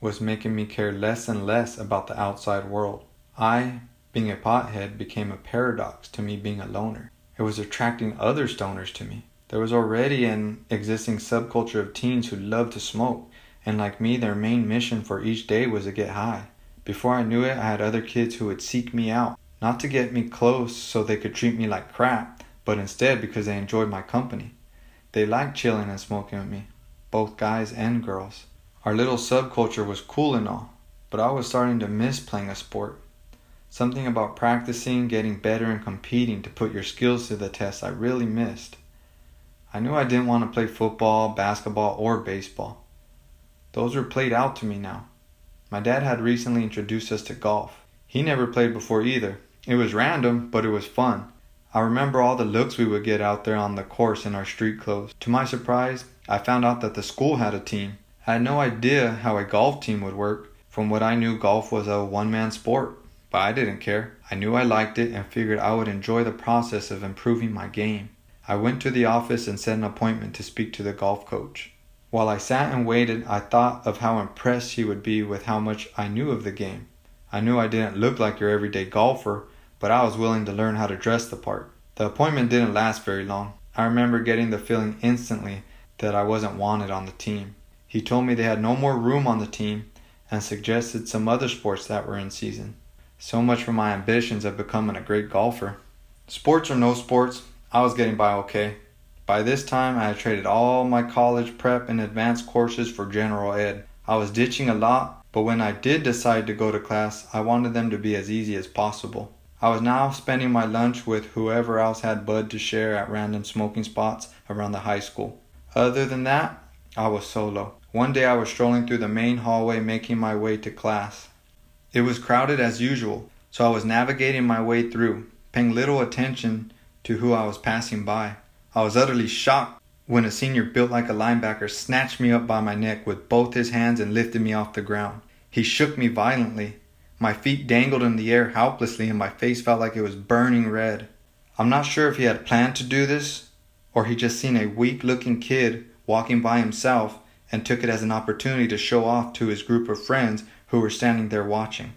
was making me care less and less about the outside world. I, being a pothead, became a paradox to me being a loner. It was attracting other stoners to me. There was already an existing subculture of teens who loved to smoke, and like me, their main mission for each day was to get high. Before I knew it, I had other kids who would seek me out, not to get me close so they could treat me like crap, but instead because they enjoyed my company. They liked chilling and smoking with me, both guys and girls. Our little subculture was cool and all, but I was starting to miss playing a sport. Something about practicing, getting better, and competing to put your skills to the test I really missed. I knew I didn't want to play football, basketball, or baseball. Those were played out to me now. My dad had recently introduced us to golf. He never played before either. It was random, but it was fun. I remember all the looks we would get out there on the course in our street clothes. To my surprise, I found out that the school had a team. I had no idea how a golf team would work. From what I knew, golf was a one man sport. But I didn't care. I knew I liked it and figured I would enjoy the process of improving my game. I went to the office and set an appointment to speak to the golf coach. While I sat and waited, I thought of how impressed he would be with how much I knew of the game. I knew I didn't look like your everyday golfer, but I was willing to learn how to dress the part. The appointment didn't last very long. I remember getting the feeling instantly that I wasn't wanted on the team. He told me they had no more room on the team and suggested some other sports that were in season. So much for my ambitions of becoming a great golfer. Sports or no sports, I was getting by okay. By this time, I had traded all my college prep and advanced courses for general ed. I was ditching a lot, but when I did decide to go to class, I wanted them to be as easy as possible. I was now spending my lunch with whoever else had bud to share at random smoking spots around the high school. Other than that, I was solo. One day I was strolling through the main hallway making my way to class. It was crowded as usual, so I was navigating my way through, paying little attention to who I was passing by. I was utterly shocked when a senior built like a linebacker snatched me up by my neck with both his hands and lifted me off the ground. He shook me violently. My feet dangled in the air helplessly and my face felt like it was burning red. I'm not sure if he had planned to do this or he just seen a weak looking kid walking by himself and took it as an opportunity to show off to his group of friends who were standing there watching.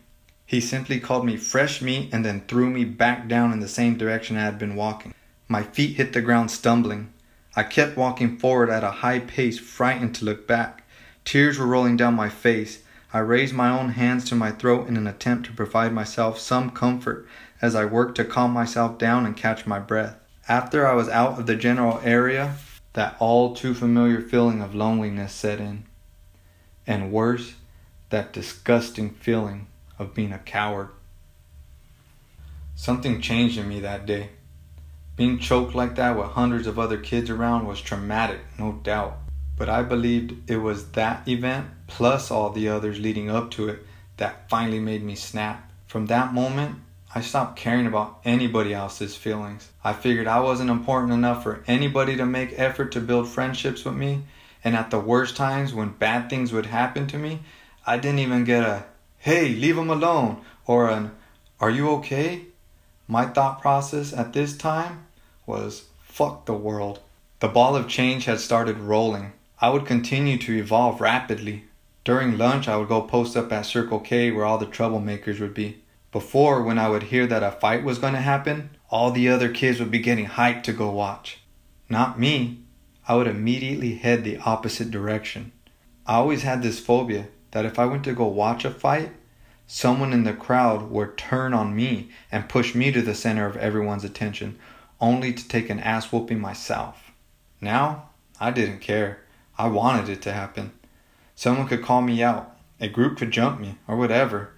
He simply called me fresh meat and then threw me back down in the same direction I had been walking. My feet hit the ground stumbling. I kept walking forward at a high pace, frightened to look back. Tears were rolling down my face. I raised my own hands to my throat in an attempt to provide myself some comfort as I worked to calm myself down and catch my breath. After I was out of the general area, that all too familiar feeling of loneliness set in. And worse, that disgusting feeling of being a coward. Something changed in me that day. Being choked like that with hundreds of other kids around was traumatic, no doubt. But I believed it was that event, plus all the others leading up to it, that finally made me snap. From that moment, I stopped caring about anybody else's feelings. I figured I wasn't important enough for anybody to make effort to build friendships with me, and at the worst times when bad things would happen to me, I didn't even get a hey, leave him alone or an are you okay? My thought process at this time was fuck the world. The ball of change had started rolling. I would continue to evolve rapidly. During lunch, I would go post up at Circle K where all the troublemakers would be. Before, when I would hear that a fight was going to happen, all the other kids would be getting hyped to go watch. Not me. I would immediately head the opposite direction. I always had this phobia that if I went to go watch a fight, someone in the crowd would turn on me and push me to the center of everyone's attention, only to take an ass whooping myself. Now, I didn't care. I wanted it to happen. Someone could call me out, a group could jump me, or whatever.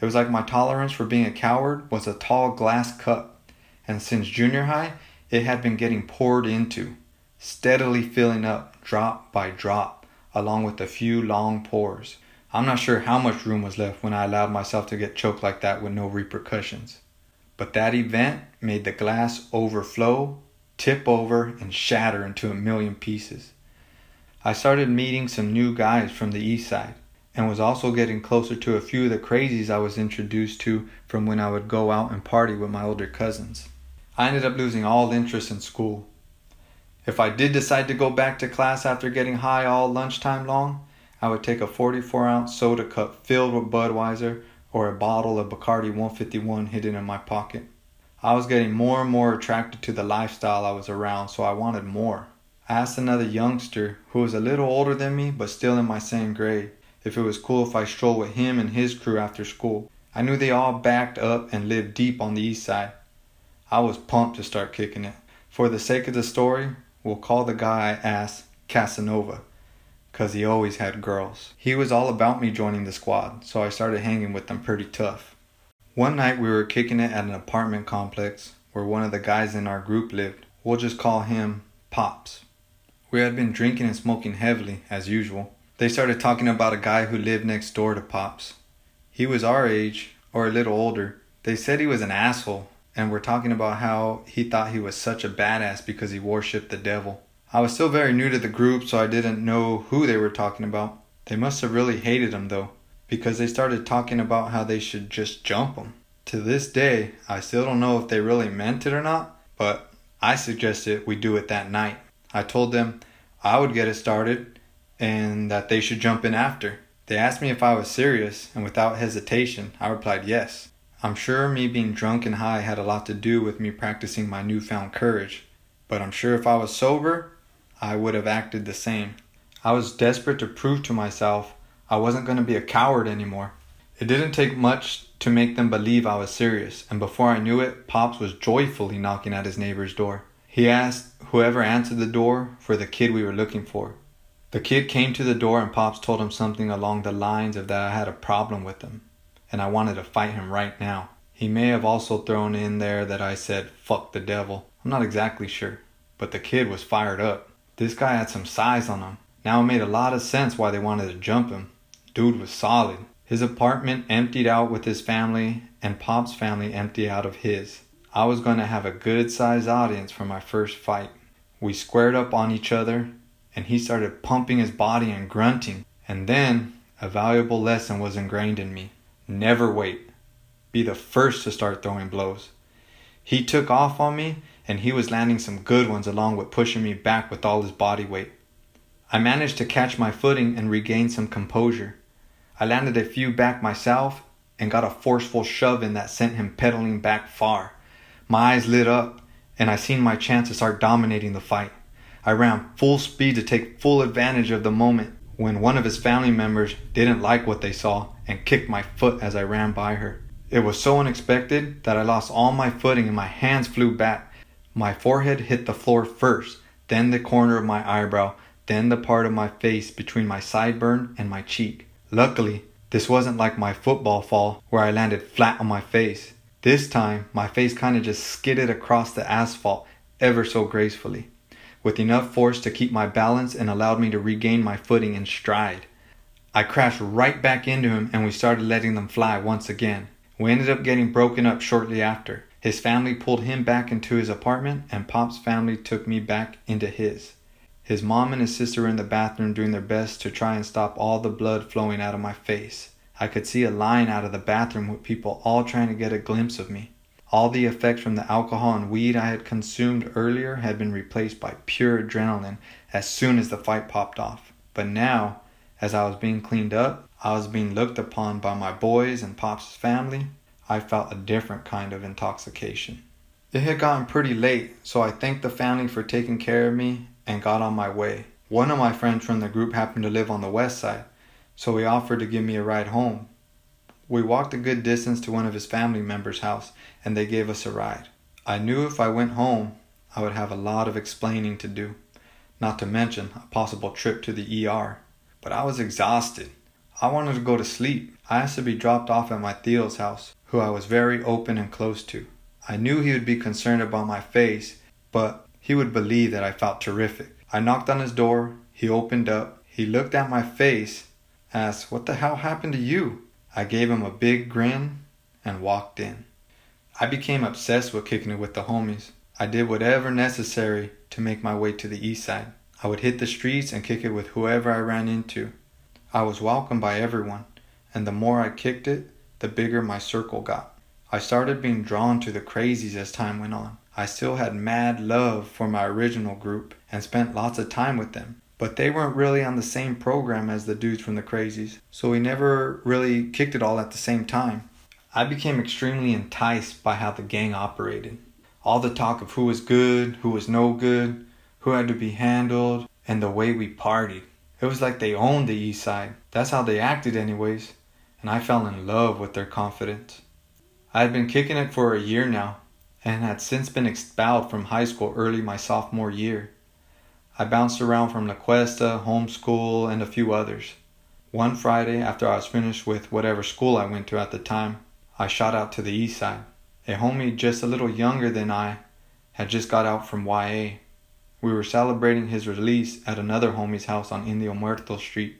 It was like my tolerance for being a coward was a tall glass cup, and since junior high, it had been getting poured into, steadily filling up drop by drop, along with a few long pours. I'm not sure how much room was left when I allowed myself to get choked like that with no repercussions. But that event made the glass overflow, tip over, and shatter into a million pieces. I started meeting some new guys from the east side and was also getting closer to a few of the crazies I was introduced to from when I would go out and party with my older cousins. I ended up losing all interest in school. If I did decide to go back to class after getting high all lunchtime long, I would take a 44 ounce soda cup filled with Budweiser or a bottle of Bacardi 151 hidden in my pocket. I was getting more and more attracted to the lifestyle I was around, so I wanted more. Asked another youngster who was a little older than me but still in my same grade if it was cool if I strolled with him and his crew after school. I knew they all backed up and lived deep on the east side. I was pumped to start kicking it. For the sake of the story, we'll call the guy I asked Casanova because he always had girls. He was all about me joining the squad, so I started hanging with them pretty tough. One night we were kicking it at an apartment complex where one of the guys in our group lived. We'll just call him Pops. We had been drinking and smoking heavily, as usual. They started talking about a guy who lived next door to Pops. He was our age, or a little older. They said he was an asshole, and were talking about how he thought he was such a badass because he worshipped the devil. I was still very new to the group, so I didn't know who they were talking about. They must have really hated him though, because they started talking about how they should just jump him. To this day, I still don't know if they really meant it or not, but I suggested we do it that night. I told them I would get it started and that they should jump in after. They asked me if I was serious, and without hesitation, I replied yes. I'm sure me being drunk and high had a lot to do with me practicing my newfound courage, but I'm sure if I was sober, I would have acted the same. I was desperate to prove to myself I wasn't going to be a coward anymore. It didn't take much to make them believe I was serious, and before I knew it, Pops was joyfully knocking at his neighbor's door. He asked whoever answered the door for the kid we were looking for. The kid came to the door and Pops told him something along the lines of that I had a problem with him, and I wanted to fight him right now. He may have also thrown in there that I said, fuck the devil. I'm not exactly sure, but the kid was fired up. This guy had some size on him. Now it made a lot of sense why they wanted to jump him. Dude was solid. His apartment emptied out with his family, and Pop's family emptied out of his. I was going to have a good sized audience for my first fight. We squared up on each other, and he started pumping his body and grunting. And then a valuable lesson was ingrained in me never wait. Be the first to start throwing blows. He took off on me and he was landing some good ones along with pushing me back with all his body weight. I managed to catch my footing and regain some composure. I landed a few back myself and got a forceful shove in that sent him pedaling back far. My eyes lit up and I seen my chance to start dominating the fight. I ran full speed to take full advantage of the moment when one of his family members didn't like what they saw and kicked my foot as I ran by her. It was so unexpected that I lost all my footing and my hands flew back my forehead hit the floor first, then the corner of my eyebrow, then the part of my face between my sideburn and my cheek. Luckily, this wasn't like my football fall where I landed flat on my face. This time, my face kind of just skidded across the asphalt ever so gracefully, with enough force to keep my balance and allowed me to regain my footing and stride. I crashed right back into him and we started letting them fly once again. We ended up getting broken up shortly after. His family pulled him back into his apartment and Pop's family took me back into his. His mom and his sister were in the bathroom doing their best to try and stop all the blood flowing out of my face. I could see a line out of the bathroom with people all trying to get a glimpse of me. All the effects from the alcohol and weed I had consumed earlier had been replaced by pure adrenaline as soon as the fight popped off. But now, as I was being cleaned up, I was being looked upon by my boys and Pop's family. I felt a different kind of intoxication. It had gotten pretty late, so I thanked the family for taking care of me and got on my way. One of my friends from the group happened to live on the west side, so he offered to give me a ride home. We walked a good distance to one of his family members' house, and they gave us a ride. I knew if I went home, I would have a lot of explaining to do, not to mention a possible trip to the ER. But I was exhausted. I wanted to go to sleep. I asked to be dropped off at my Tío's house, who I was very open and close to. I knew he would be concerned about my face, but he would believe that I felt terrific. I knocked on his door. He opened up. He looked at my face, asked, What the hell happened to you? I gave him a big grin and walked in. I became obsessed with kicking it with the homies. I did whatever necessary to make my way to the east side. I would hit the streets and kick it with whoever I ran into. I was welcomed by everyone, and the more I kicked it, the bigger my circle got. I started being drawn to the crazies as time went on. I still had mad love for my original group and spent lots of time with them, but they weren't really on the same program as the dudes from the crazies, so we never really kicked it all at the same time. I became extremely enticed by how the gang operated. All the talk of who was good, who was no good, who had to be handled, and the way we partied. It was like they owned the East Side. That's how they acted, anyways, and I fell in love with their confidence. I had been kicking it for a year now, and had since been expelled from high school early my sophomore year. I bounced around from La Cuesta, homeschool, and a few others. One Friday, after I was finished with whatever school I went to at the time, I shot out to the east side. A homie just a little younger than I had just got out from YA. We were celebrating his release at another homie's house on Indio Muerto Street.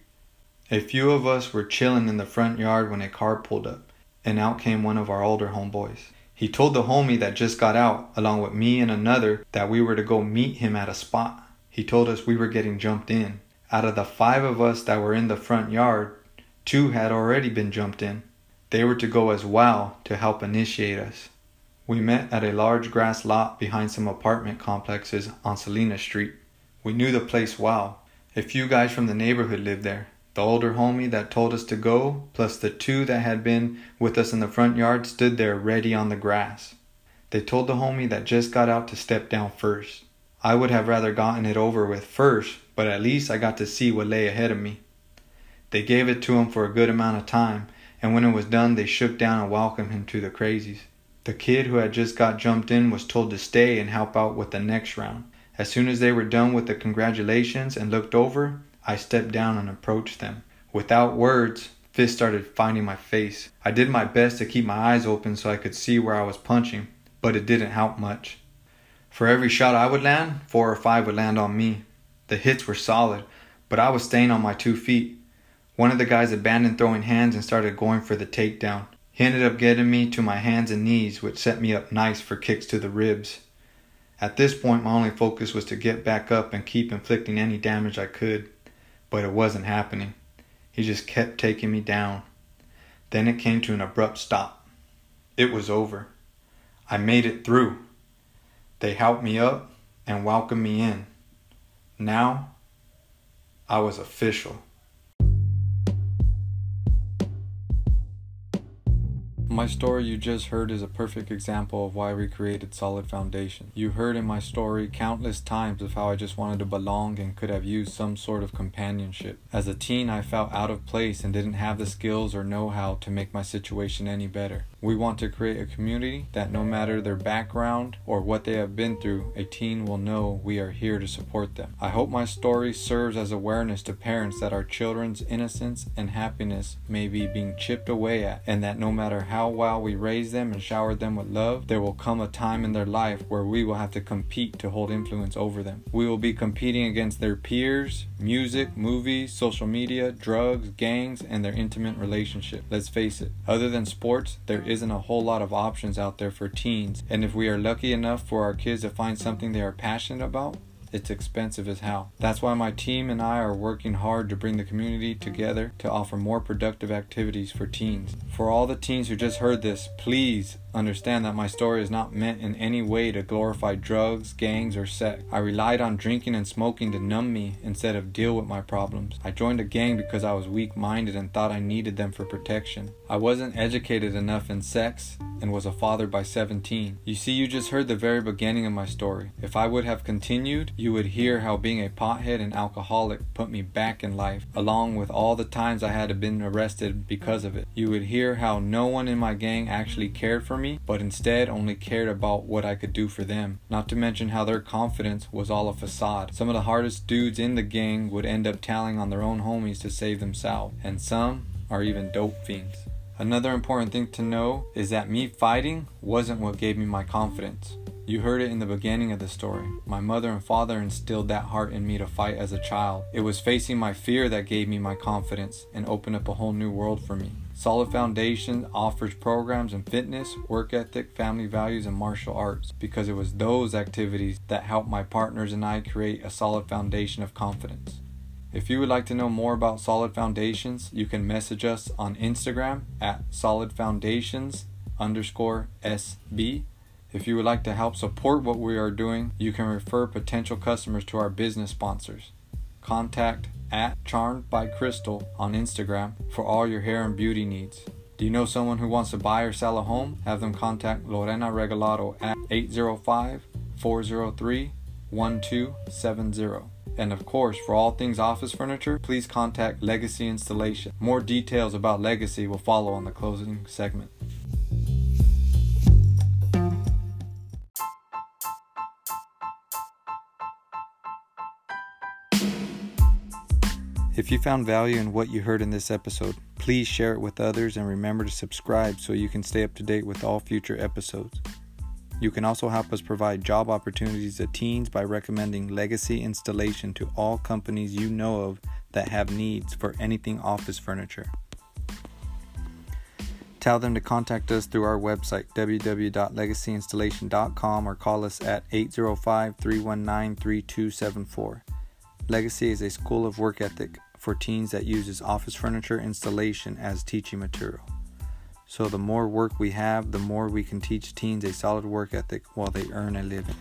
A few of us were chilling in the front yard when a car pulled up, and out came one of our older homeboys. He told the homie that just got out, along with me and another, that we were to go meet him at a spot. He told us we were getting jumped in. Out of the five of us that were in the front yard, two had already been jumped in. They were to go as well to help initiate us. We met at a large grass lot behind some apartment complexes on Salinas Street. We knew the place well. A few guys from the neighborhood lived there. The older homie that told us to go, plus the two that had been with us in the front yard, stood there ready on the grass. They told the homie that just got out to step down first. I would have rather gotten it over with first, but at least I got to see what lay ahead of me. They gave it to him for a good amount of time, and when it was done, they shook down and welcomed him to the crazies. The kid who had just got jumped in was told to stay and help out with the next round. As soon as they were done with the congratulations and looked over, I stepped down and approached them. Without words, fists started finding my face. I did my best to keep my eyes open so I could see where I was punching, but it didn't help much. For every shot I would land, four or five would land on me. The hits were solid, but I was staying on my two feet. One of the guys abandoned throwing hands and started going for the takedown. He ended up getting me to my hands and knees, which set me up nice for kicks to the ribs. At this point, my only focus was to get back up and keep inflicting any damage I could, but it wasn't happening. He just kept taking me down. Then it came to an abrupt stop. It was over. I made it through. They helped me up and welcomed me in. Now, I was official. My story you just heard is a perfect example of why we created Solid Foundation. You heard in my story countless times of how I just wanted to belong and could have used some sort of companionship. As a teen, I felt out of place and didn't have the skills or know how to make my situation any better. We want to create a community that no matter their background or what they have been through, a teen will know we are here to support them. I hope my story serves as awareness to parents that our children's innocence and happiness may be being chipped away at, and that no matter how well we raise them and shower them with love, there will come a time in their life where we will have to compete to hold influence over them. We will be competing against their peers, music, movies, social media, drugs, gangs, and their intimate relationship. Let's face it, other than sports, there isn't a whole lot of options out there for teens, and if we are lucky enough for our kids to find something they are passionate about, it's expensive as hell. That's why my team and I are working hard to bring the community together to offer more productive activities for teens. For all the teens who just heard this, please understand that my story is not meant in any way to glorify drugs, gangs, or sex. I relied on drinking and smoking to numb me instead of deal with my problems. I joined a gang because I was weak minded and thought I needed them for protection. I wasn't educated enough in sex and was a father by 17. You see, you just heard the very beginning of my story. If I would have continued, you would hear how being a pothead and alcoholic put me back in life, along with all the times I had been arrested because of it. You would hear how no one in my gang actually cared for me, but instead only cared about what I could do for them. Not to mention how their confidence was all a facade. Some of the hardest dudes in the gang would end up telling on their own homies to save themselves, and some are even dope fiends. Another important thing to know is that me fighting wasn't what gave me my confidence. You heard it in the beginning of the story. My mother and father instilled that heart in me to fight as a child. It was facing my fear that gave me my confidence and opened up a whole new world for me. Solid Foundation offers programs in fitness, work ethic, family values, and martial arts because it was those activities that helped my partners and I create a solid foundation of confidence. If you would like to know more about Solid Foundations, you can message us on Instagram at Solid Foundations underscore SB. If you would like to help support what we are doing, you can refer potential customers to our business sponsors. Contact at Charmed by Crystal on Instagram for all your hair and beauty needs. Do you know someone who wants to buy or sell a home? Have them contact Lorena Regalado at 805 403 1270. And of course, for all things office furniture, please contact Legacy Installation. More details about Legacy will follow on the closing segment. If you found value in what you heard in this episode, please share it with others and remember to subscribe so you can stay up to date with all future episodes. You can also help us provide job opportunities to teens by recommending Legacy Installation to all companies you know of that have needs for anything office furniture. Tell them to contact us through our website www.legacyinstallation.com or call us at 805 319 3274. Legacy is a school of work ethic for teens that uses office furniture installation as teaching material. So the more work we have, the more we can teach teens a solid work ethic while they earn a living.